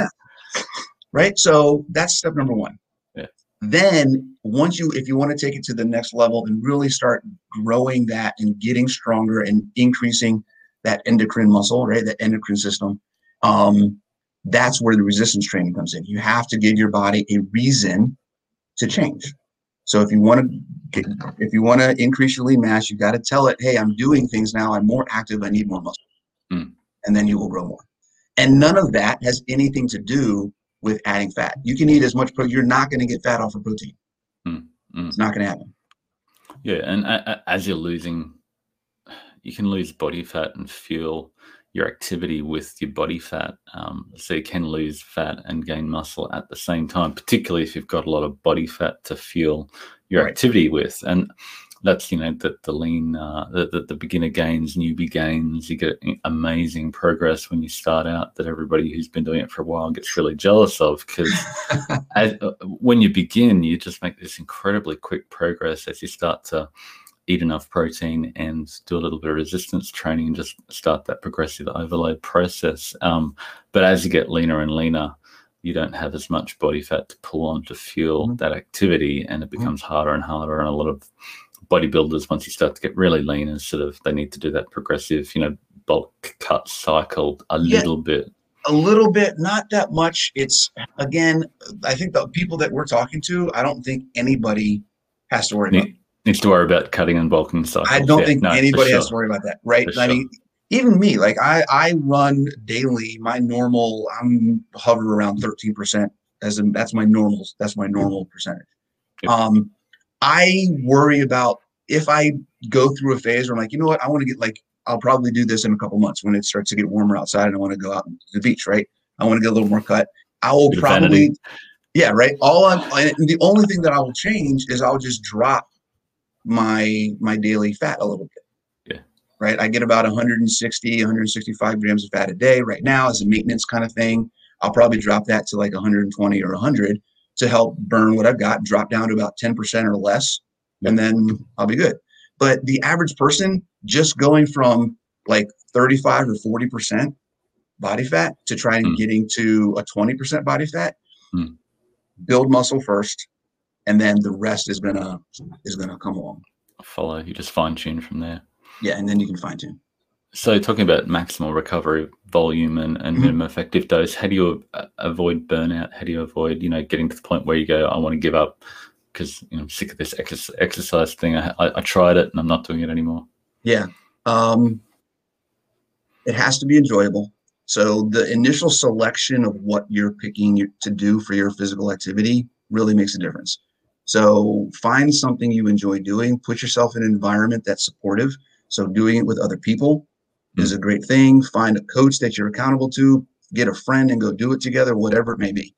Right. So that's step number one. Yeah. Then once you, if you want to take it to the next level and really start growing that and getting stronger and increasing that endocrine muscle, right? That endocrine system. Um, that's where the resistance training comes in. You have to give your body a reason to change. So if you want to, if you want to increase your lean mass, you got to tell it, "Hey, I'm doing things now. I'm more active. I need more muscle," mm. and then you will grow more. And none of that has anything to do with adding fat. You can eat as much, protein. you're not going to get fat off of protein. Mm. Mm. It's not going to happen. Yeah, and as you're losing you can lose body fat and fuel your activity with your body fat. Um, so you can lose fat and gain muscle at the same time, particularly if you've got a lot of body fat to fuel your right. activity with. And that's you know the, the lean, uh, the, the, the beginner gains, newbie gains. You get amazing progress when you start out that everybody who's been doing it for a while gets really jealous of because uh, when you begin, you just make this incredibly quick progress as you start to eat enough protein and do a little bit of resistance training and just start that progressive overload process. Um, but as you get leaner and leaner, you don't have as much body fat to pull on to fuel mm-hmm. that activity, and it mm-hmm. becomes mm-hmm. harder and harder. And a lot of bodybuilders, once you start to get really lean, and sort of they need to do that progressive, you know, bulk cut cycle a yeah. little bit a little bit, not that much. It's again, I think the people that we're talking to, I don't think anybody has to worry about needs to worry about cutting and bulking stuff. I don't yeah, think no, anybody sure. has to worry about that, right? I mean, even me, like I, I run daily. My normal, I'm hover around thirteen percent. As in, that's my normal. That's my normal percentage. Um, I worry about if I go through a phase where I'm like, you know what, I want to get like, I'll probably do this in a couple months when it starts to get warmer outside and I want to go out to the beach, right? I want to get a little more cut. I will probably, yeah, right. All I'm, the only thing that I will change is I'll just drop my my daily fat a little bit. Yeah. Right. I get about 160, 165 grams of fat a day right now as a maintenance kind of thing. I'll probably drop that to like 120 or 100 to help burn what I've got, drop down to about 10% or less, and then I'll be good. But the average person just going from like 35 or 40% body fat to trying mm. getting to a 20% body fat, mm. build muscle first, and then the rest is gonna is gonna come along. Follow. You just fine tune from there. Yeah, and then you can fine tune. So, talking about maximal recovery volume and, and mm-hmm. minimum effective dose, how do you uh, avoid burnout? How do you avoid, you know, getting to the point where you go, I want to give up because you know, I'm sick of this ex- exercise thing. I, I, I, tried it and I'm not doing it anymore. Yeah. Um, it has to be enjoyable. So, the initial selection of what you're picking to do for your physical activity really makes a difference. So, find something you enjoy doing, put yourself in an environment that's supportive. So, doing it with other people is a great thing. Find a coach that you're accountable to. Get a friend and go do it together, whatever it may be.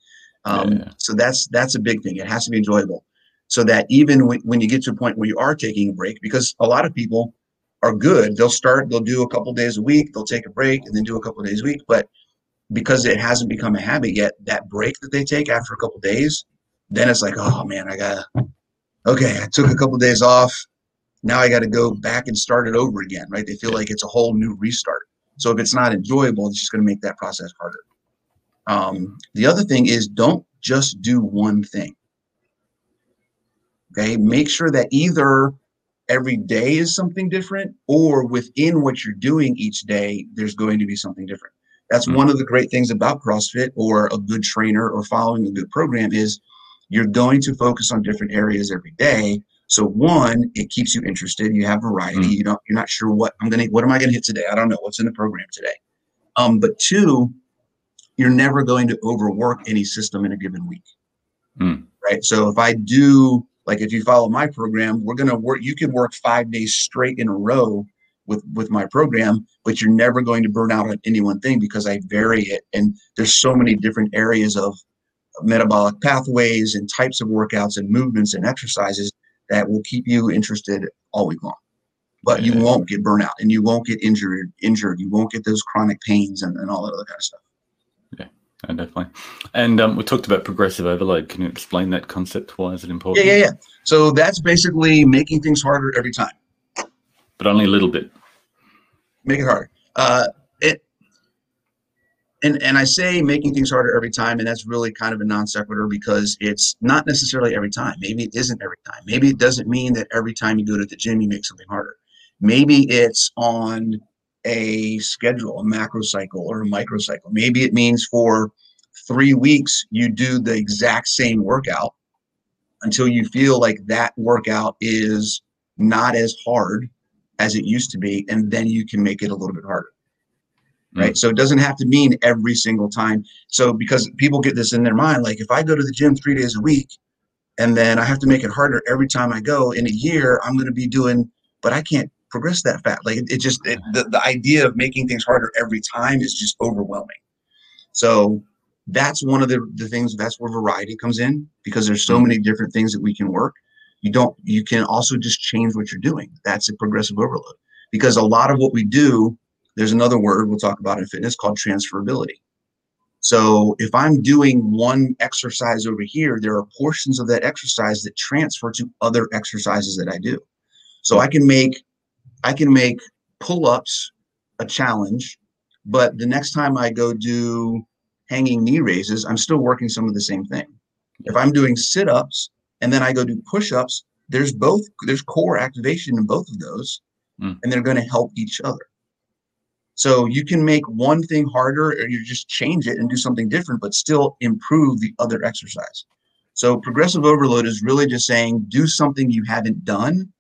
Um, yeah. So that's that's a big thing. It has to be enjoyable, so that even when, when you get to a point where you are taking a break, because a lot of people are good, they'll start, they'll do a couple days a week, they'll take a break, and then do a couple days a week. But because it hasn't become a habit yet, that break that they take after a couple days, then it's like, oh man, I gotta. Okay, I took a couple days off now I got to go back and start it over again, right? They feel like it's a whole new restart. So if it's not enjoyable, it's just going to make that process harder. Um, the other thing is don't just do one thing. Okay, make sure that either every day is something different or within what you're doing each day, there's going to be something different. That's mm-hmm. one of the great things about CrossFit or a good trainer or following a good program is you're going to focus on different areas every day so one, it keeps you interested. You have variety. Mm. You don't. You're not sure what I'm gonna. What am I gonna hit today? I don't know what's in the program today. Um, but two, you're never going to overwork any system in a given week. Mm. Right. So if I do like if you follow my program, we're gonna work. You can work five days straight in a row with with my program, but you're never going to burn out on any one thing because I vary it. And there's so many different areas of metabolic pathways and types of workouts and movements and exercises that will keep you interested all week long. But you won't get burnout and you won't get injured, injured. You won't get those chronic pains and, and all that other kind of stuff. Yeah, definitely. And um, we talked about progressive overload. Can you explain that concept? Why is it important? Yeah, yeah, yeah. So that's basically making things harder every time. But only a little bit. Make it harder. Uh, and and I say making things harder every time, and that's really kind of a non sequitur because it's not necessarily every time. Maybe it isn't every time. Maybe it doesn't mean that every time you go to the gym you make something harder. Maybe it's on a schedule, a macro cycle or a micro cycle. Maybe it means for three weeks you do the exact same workout until you feel like that workout is not as hard as it used to be, and then you can make it a little bit harder right? Mm. So it doesn't have to mean every single time. So because people get this in their mind, like if I go to the gym three days a week and then I have to make it harder every time I go in a year, I'm going to be doing, but I can't progress that fast. Like it, it just, it, the, the idea of making things harder every time is just overwhelming. So that's one of the, the things that's where variety comes in because there's so mm. many different things that we can work. You don't, you can also just change what you're doing. That's a progressive overload because a lot of what we do there's another word we'll talk about in fitness called transferability. So if I'm doing one exercise over here, there are portions of that exercise that transfer to other exercises that I do. So I can make I can make pull-ups a challenge, but the next time I go do hanging knee raises, I'm still working some of the same thing. If I'm doing sit-ups and then I go do push-ups, there's both there's core activation in both of those, mm. and they're going to help each other. So you can make one thing harder or you just change it and do something different, but still improve the other exercise. So progressive overload is really just saying do something you haven't done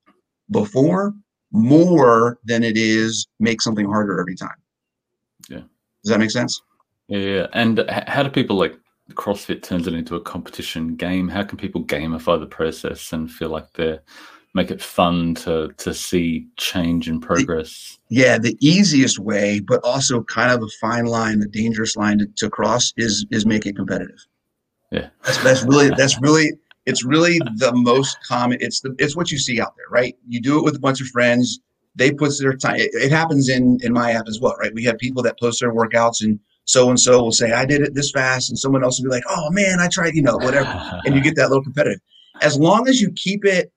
before more than it is make something harder every time. Yeah. Does that make sense? Yeah. And how do people like CrossFit turns it into a competition game? How can people gamify the process and feel like they're make it fun to to see change and progress the, yeah the easiest way but also kind of a fine line the dangerous line to, to cross is is make it competitive yeah that's, that's really that's really it's really the most common. It's the it's what you see out there, right? You do it with a bunch of friends. They put their time. It, it happens in in my app as well, right? We have people that post their workouts and so and so will say, I did it this fast, and someone else will be like, oh man, I tried, you know, whatever. and you get that little competitive. As long as you keep it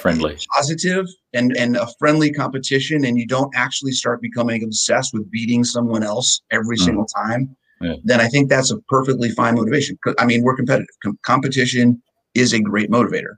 friendly, positive, and and a friendly competition, and you don't actually start becoming obsessed with beating someone else every mm. single time, yeah. then I think that's a perfectly fine motivation. I mean, we're competitive. Com- competition is a great motivator,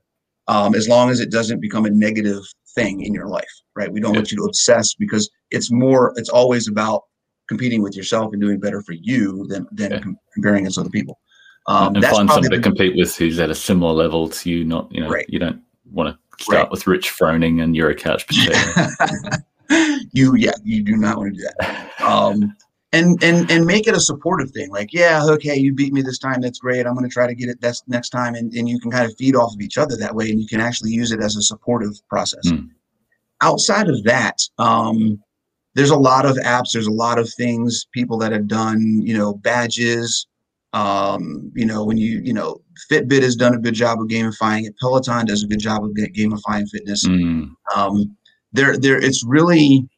um, as long as it doesn't become a negative thing in your life, right? We don't yeah. want you to obsess because it's more. It's always about competing with yourself and doing better for you than than yeah. comparing against other people. Um, and find someone to compete with who's at a similar level to you. Not you know right. you don't want to start right. with Rich Froning and you're a couch potato. you yeah you do not want to do that. Um, and and and make it a supportive thing. Like yeah okay you beat me this time that's great. I'm going to try to get it that's next time and and you can kind of feed off of each other that way and you can actually use it as a supportive process. Mm. Outside of that. Um, there's a lot of apps there's a lot of things people that have done you know badges um, you know when you you know fitbit has done a good job of gamifying it peloton does a good job of gamifying fitness mm. um, there there it's really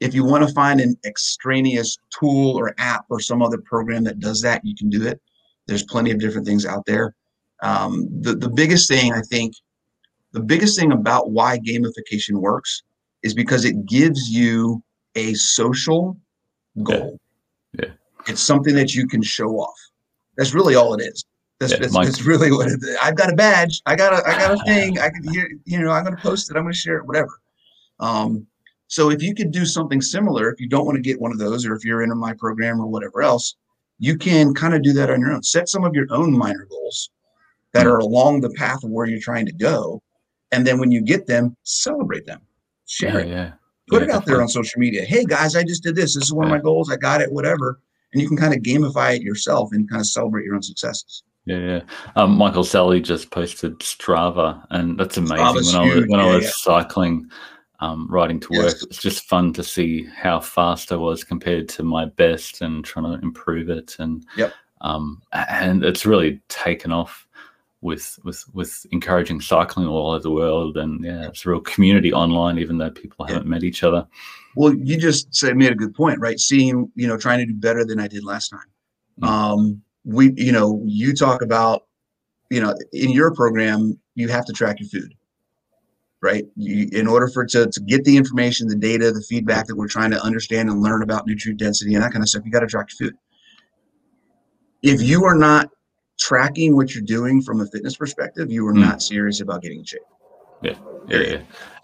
if you want to find an extraneous tool or app or some other program that does that you can do it there's plenty of different things out there um, the, the biggest thing i think the biggest thing about why gamification works is because it gives you a social goal. Yeah. yeah. It's something that you can show off. That's really all it is. That's, yeah, that's, that's, really what it is. I've got a badge. I got a I got a thing. I can hear, you know, I'm gonna post it, I'm gonna share it, whatever. Um, so if you could do something similar, if you don't want to get one of those, or if you're in my program or whatever else, you can kind of do that on your own. Set some of your own minor goals that are along the path of where you're trying to go. And then when you get them, celebrate them. Share yeah, it. Yeah. Put yeah, it out there on social media. Hey guys, I just did this. This is one of my goals. I got it. Whatever. And you can kind of gamify it yourself and kind of celebrate your own successes. Yeah, yeah. Um, Michael Sally just posted Strava, and that's amazing. Strava's when I was, when yeah, I was yeah. cycling, um, riding to work, yes. it was just fun to see how fast I was compared to my best, and trying to improve it. And yep. um, and it's really taken off with with with encouraging cycling all over the world and yeah it's a real community online even though people haven't met each other. Well you just said made a good point right? Seeing you know trying to do better than i did last time. Mm-hmm. um we you know you talk about you know in your program you have to track your food right? You, in order for to, to get the information the data the feedback that we're trying to understand and learn about nutrient density and that kind of stuff you got to track your food. If you are not tracking what you're doing from a fitness perspective, you are mm. not serious about getting in shape. Yeah, yeah, yeah.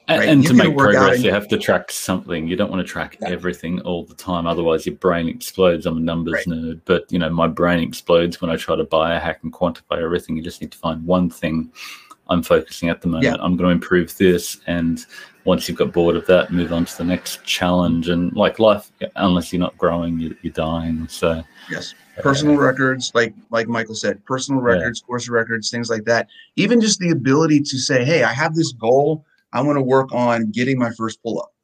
And, right? and to make progress, you have to track something. You don't want to track yeah. everything all the time, otherwise your brain explodes. I'm a numbers right. nerd, but you know my brain explodes when I try to biohack and quantify everything. You just need to find one thing I'm focusing at the moment. Yeah. I'm going to improve this, and once you've got bored of that, move on to the next challenge. And like life, unless you're not growing, you're, you're dying. So yes, personal records, like like Michael said, personal records, yeah. course records, things like that. Even just the ability to say, "Hey, I have this goal. I want to work on getting my first pull up."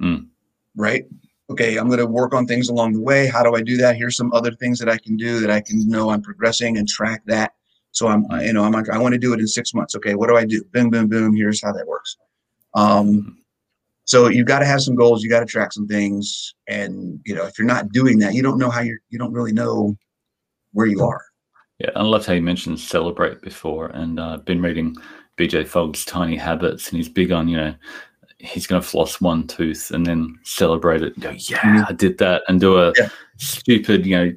Mm. Right? Okay, I'm going to work on things along the way. How do I do that? Here's some other things that I can do that I can know I'm progressing and track that. So I'm, hmm. you know, I'm like, I want to do it in six months. Okay, what do I do? Boom, boom, boom. Here's how that works. Um, hmm. So you've got to have some goals. You got to track some things, and you know if you're not doing that, you don't know how you're. You don't really know where you are. Yeah, I love how you mentioned celebrate before, and I've uh, been reading BJ Fogg's Tiny Habits, and he's big on you know he's going to floss one tooth and then celebrate it go, yeah, mm-hmm. I did that, and do a yeah. stupid you know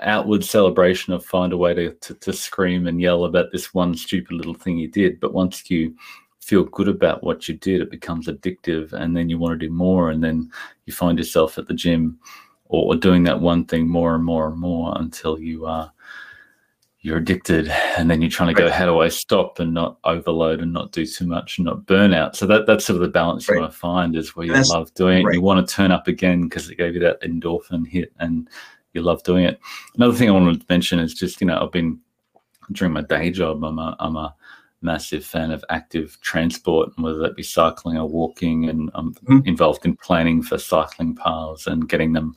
outward celebration of find a way to, to, to scream and yell about this one stupid little thing you did. But once you feel good about what you did, it becomes addictive, and then you want to do more, and then you find yourself at the gym or, doing that one thing more and more and more until you are. Uh, you're addicted and then you're trying to right. go how do i stop and not overload and not do too much and not burn out so that that's sort of the balance right. you want to find is where you love doing it right. you want to turn up again because it gave you that endorphin hit and you love doing it another thing i wanted to mention is just you know i've been during my day job i'm a, I'm a massive fan of active transport, whether that be cycling or walking. And I'm mm-hmm. involved in planning for cycling paths and getting them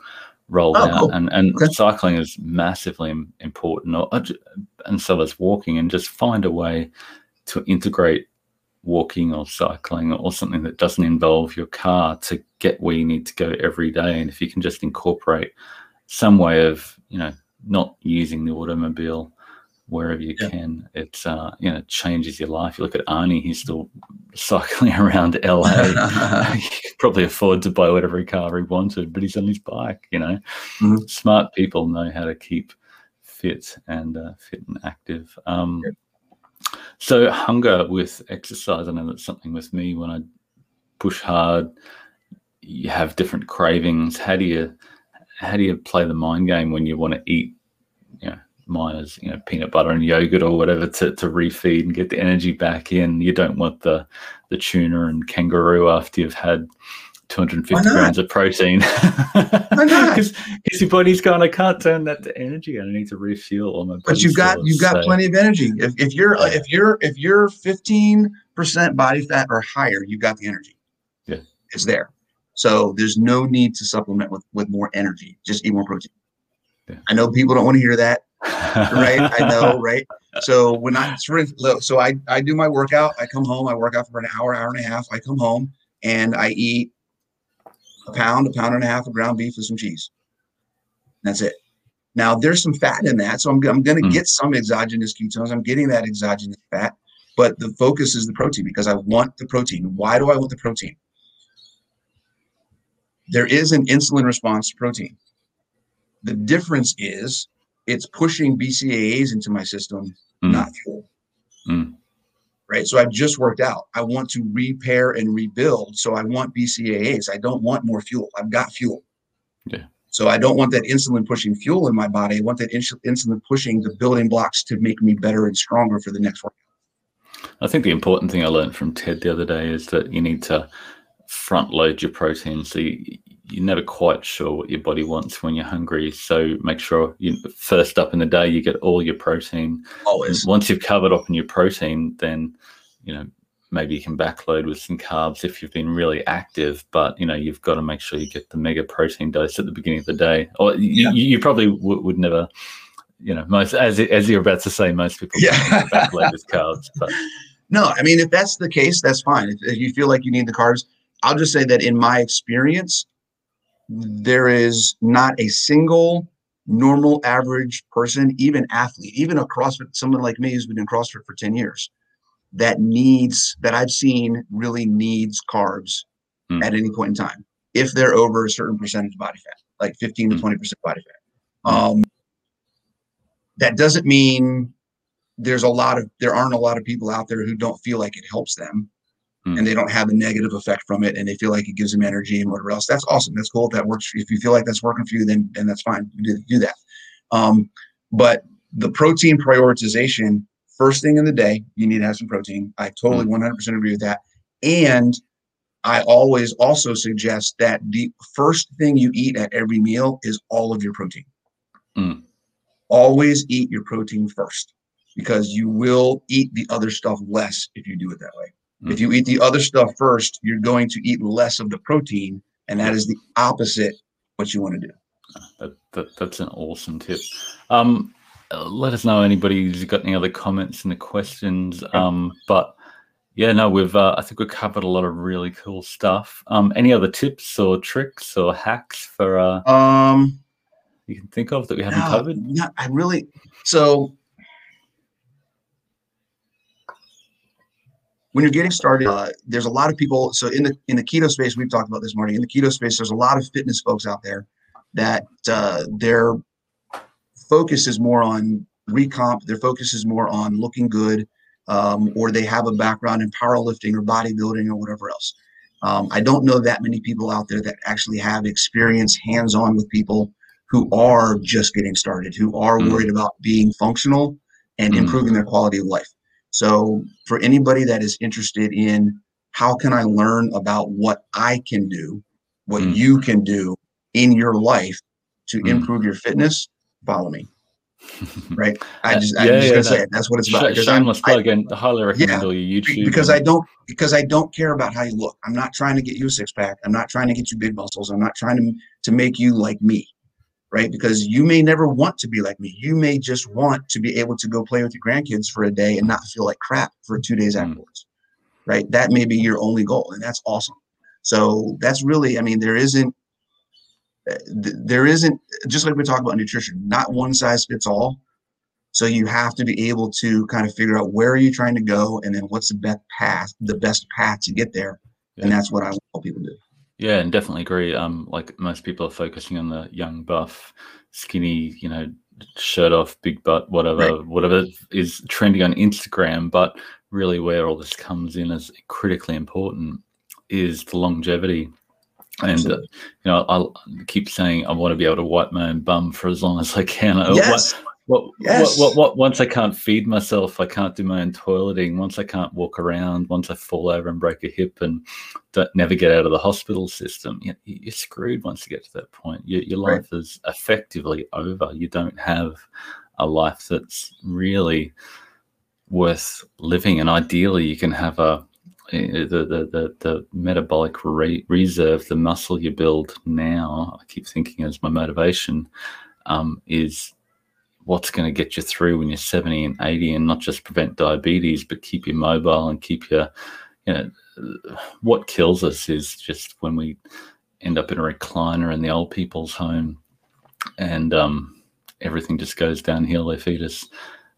rolled oh, out, cool. and and okay. cycling is massively important, and so is walking, and just find a way to integrate walking or cycling or something that doesn't involve your car to get where you need to go every day. And if you can just incorporate some way of, you know, not using the automobile wherever you yeah. can, it's, uh, you know, changes your life. You look at Arnie, he's still cycling around LA. he could probably afford to buy whatever car he wanted, but he's on his bike, you know. Mm-hmm. Smart people know how to keep fit and uh, fit and active. Um, yeah so hunger with exercise, I know that's something with me when I push hard, you have different cravings. How do you how do you play the mind game when you want to eat, mine is, you know, peanut butter and yogurt or whatever to, to refeed and get the energy back in. You don't want the the tuna and kangaroo after you've had 250 grams of protein. Because your body's going, I can't turn that to energy. I need to refuel all my. But you've got you've got so. plenty of energy. If, if you're yeah. if you're if you're 15 percent body fat or higher, you've got the energy. Yeah, it's there. So there's no need to supplement with with more energy. Just eat more protein. Yeah. I know people don't want to hear that, right? I know, right? So when I so I I do my workout. I come home. I work out for an hour, hour and a half. I come home and I eat a pound, a pound and a half of ground beef with some cheese. That's it. Now there's some fat in that, so I'm, I'm going to mm. get some exogenous ketones. I'm getting that exogenous fat, but the focus is the protein because I want the protein. Why do I want the protein? There is an insulin response to protein. The difference is it's pushing BCAAs into my system, mm. not fuel. Mm right? So I've just worked out. I want to repair and rebuild. So I want BCAAs. I don't want more fuel. I've got fuel. Yeah. So I don't want that insulin pushing fuel in my body. I want that ins- insulin pushing the building blocks to make me better and stronger for the next workout. I think the important thing I learned from Ted the other day is that you need to front load your protein. So you, you're never quite sure what your body wants when you're hungry. So make sure you first up in the day you get all your protein. Always. And once you've covered up in your protein, then you know maybe you can backload with some carbs if you've been really active. But you know you've got to make sure you get the mega protein dose at the beginning of the day. Or yeah. you, you, probably w- would never. You know, most as as you're about to say, most people yeah. backload with carbs. But no, I mean if that's the case, that's fine. If, if you feel like you need the carbs, I'll just say that in my experience, there is not a single normal average person, even athlete, even a CrossFit, someone like me who's been in CrossFit for 10 years, that needs, that I've seen really needs carbs mm. at any point in time if they're over a certain percentage of body fat, like 15 to 20% hmm. body fat. Hmm. Um, that doesn't mean there's a lot of, there aren't a lot of people out there who don't feel like it helps them mm. and they don't have a negative effect from it and they feel like it gives them energy and whatever else. That's awesome. That's cool. If that works. If you feel like that's working for you, then then that's fine. Do, do that. Um, but the protein prioritization, first thing in the day, you need to have some protein. I totally mm. 100% agree with that. And I always also suggest that the first thing you eat at every meal is all of your protein. Mm. Always eat your protein first because you will eat the other stuff less if you do it that way. If you eat the other stuff first, you're going to eat less of the protein, and that is the opposite what you want to do. That, that, that's an awesome tip. Um, let us know anybody who's got any other comments and the questions. Um, but yeah, no, we've uh, I think we've covered a lot of really cool stuff. Um, any other tips or tricks or hacks for uh, um you can think of that we haven't no, covered? Yeah, I really so when you're getting started, uh, there's a lot of people. So in the in the keto space, we've talked about this morning. In the keto space, there's a lot of fitness folks out there that uh, their focus is more on recomp. Their focus is more on looking good, um, or they have a background in powerlifting or bodybuilding or whatever else. Um, I don't know that many people out there that actually have experience hands-on with people who are just getting started, who are mm. worried about being functional and mm. improving their quality of life. So for anybody that is interested in how can I learn about what I can do, what mm. you can do in your life to mm. improve your fitness, follow me. right? I just, I'm just gonna say it. That's what it's about. Sh- shameless plug, again. highly recommend yeah, your YouTube. Because and... I don't, because I don't care about how you look. I'm not trying to get you a six pack. I'm not trying to get you big muscles. I'm not trying to to make you like me. Right? Because you may never want to be like me. You may just want to be able to go play with your grandkids for a day and not feel like crap for two days mm. afterwards, right? That may be your only goal, and that's awesome. So that's really, I mean, there isn't, eh, there isn't just like we talk about nutrition, not one size fits all. So you have to be able to kind of figure out where are you trying to go, and then what's the best path, the best path to get there, yeah. and that's what I want people to do. Yeah, and definitely agree. Um, like most people are focusing on the young, buff, skinny, you know, shirt off, big butt, whatever, right. whatever is trending on Instagram. But really, where all this comes in is critically important is the longevity. And uh, you know, I keep saying I want to be able to wipe my own bum for as long as I can. Yes. What, yes. what, what, what, once I can't feed myself, I can't do my own toileting. Once I can't walk around, once I fall over and break a hip and don't, never get out of the hospital system, you, are screwed once you get to that point. Your, your life right. is effectively over. You don't have a life that's really worth living. And ideally, you can have a eh, the the the, the metabolic re- reserve, the muscle you build now. I keep thinking as my motivation um, is what's going to get you through when you're 70 and 80 and not just prevent diabetes but keep you mobile and keep you you know what kills us is just when we end up in a recliner in the old people's home and um, everything just goes downhill. They feed us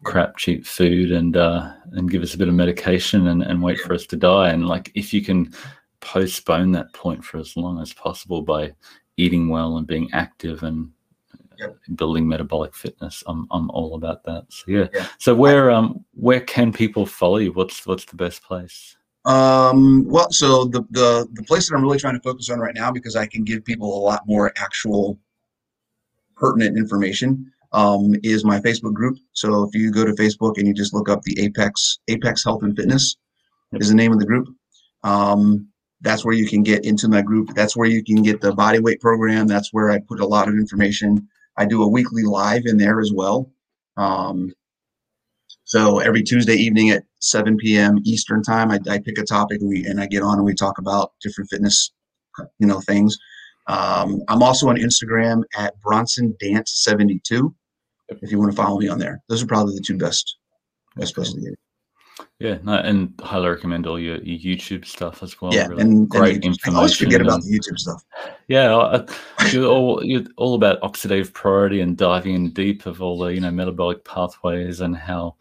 crap cheap food and uh, and give us a bit of medication and, and wait for us to die. And like if you can postpone that point for as long as possible by eating well and being active and yep. building metabolic fitness. I'm I'm all about that. So yeah. yeah. So where um where can people follow you? What's what's the best place? Um, well, so the, the the place that I'm really trying to focus on right now because I can give people a lot more actual pertinent information um, is my Facebook group. So if you go to Facebook and you just look up the Apex Apex Health and Fitness yep. is the name of the group. Um, that's where you can get into my group. That's where you can get the body weight program. That's where I put a lot of information. I do a weekly live in there as well. Um, so every Tuesday evening at 7 p.m. Eastern time, I, I, pick a topic and, we, and I get on and we talk about different fitness, you know, things. Um, I'm also on Instagram at Bronson Dant 72. If you want to follow me on there, those are probably the two best, best places to get. Yeah, no, and highly recommend all your, your YouTube stuff as well. Yeah, really and great and information. I always forget about the YouTube stuff. Yeah, you're all you're all about oxidative priority and diving in deep of all the you know metabolic pathways and how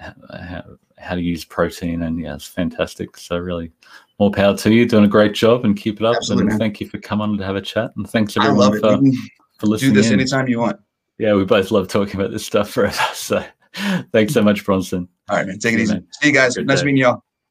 how, how to use protein and yeah, it's fantastic. So really, more power to you. Doing a great job and keep it up. Absolutely, and man. thank you for coming on to have a chat. And thanks everyone for, for listening. Do this in. anytime you want. Yeah, we both love talking about this stuff forever. So thanks so much, Bronson. All right, man. Take it easy. See you guys. Good nice day. meeting y'all.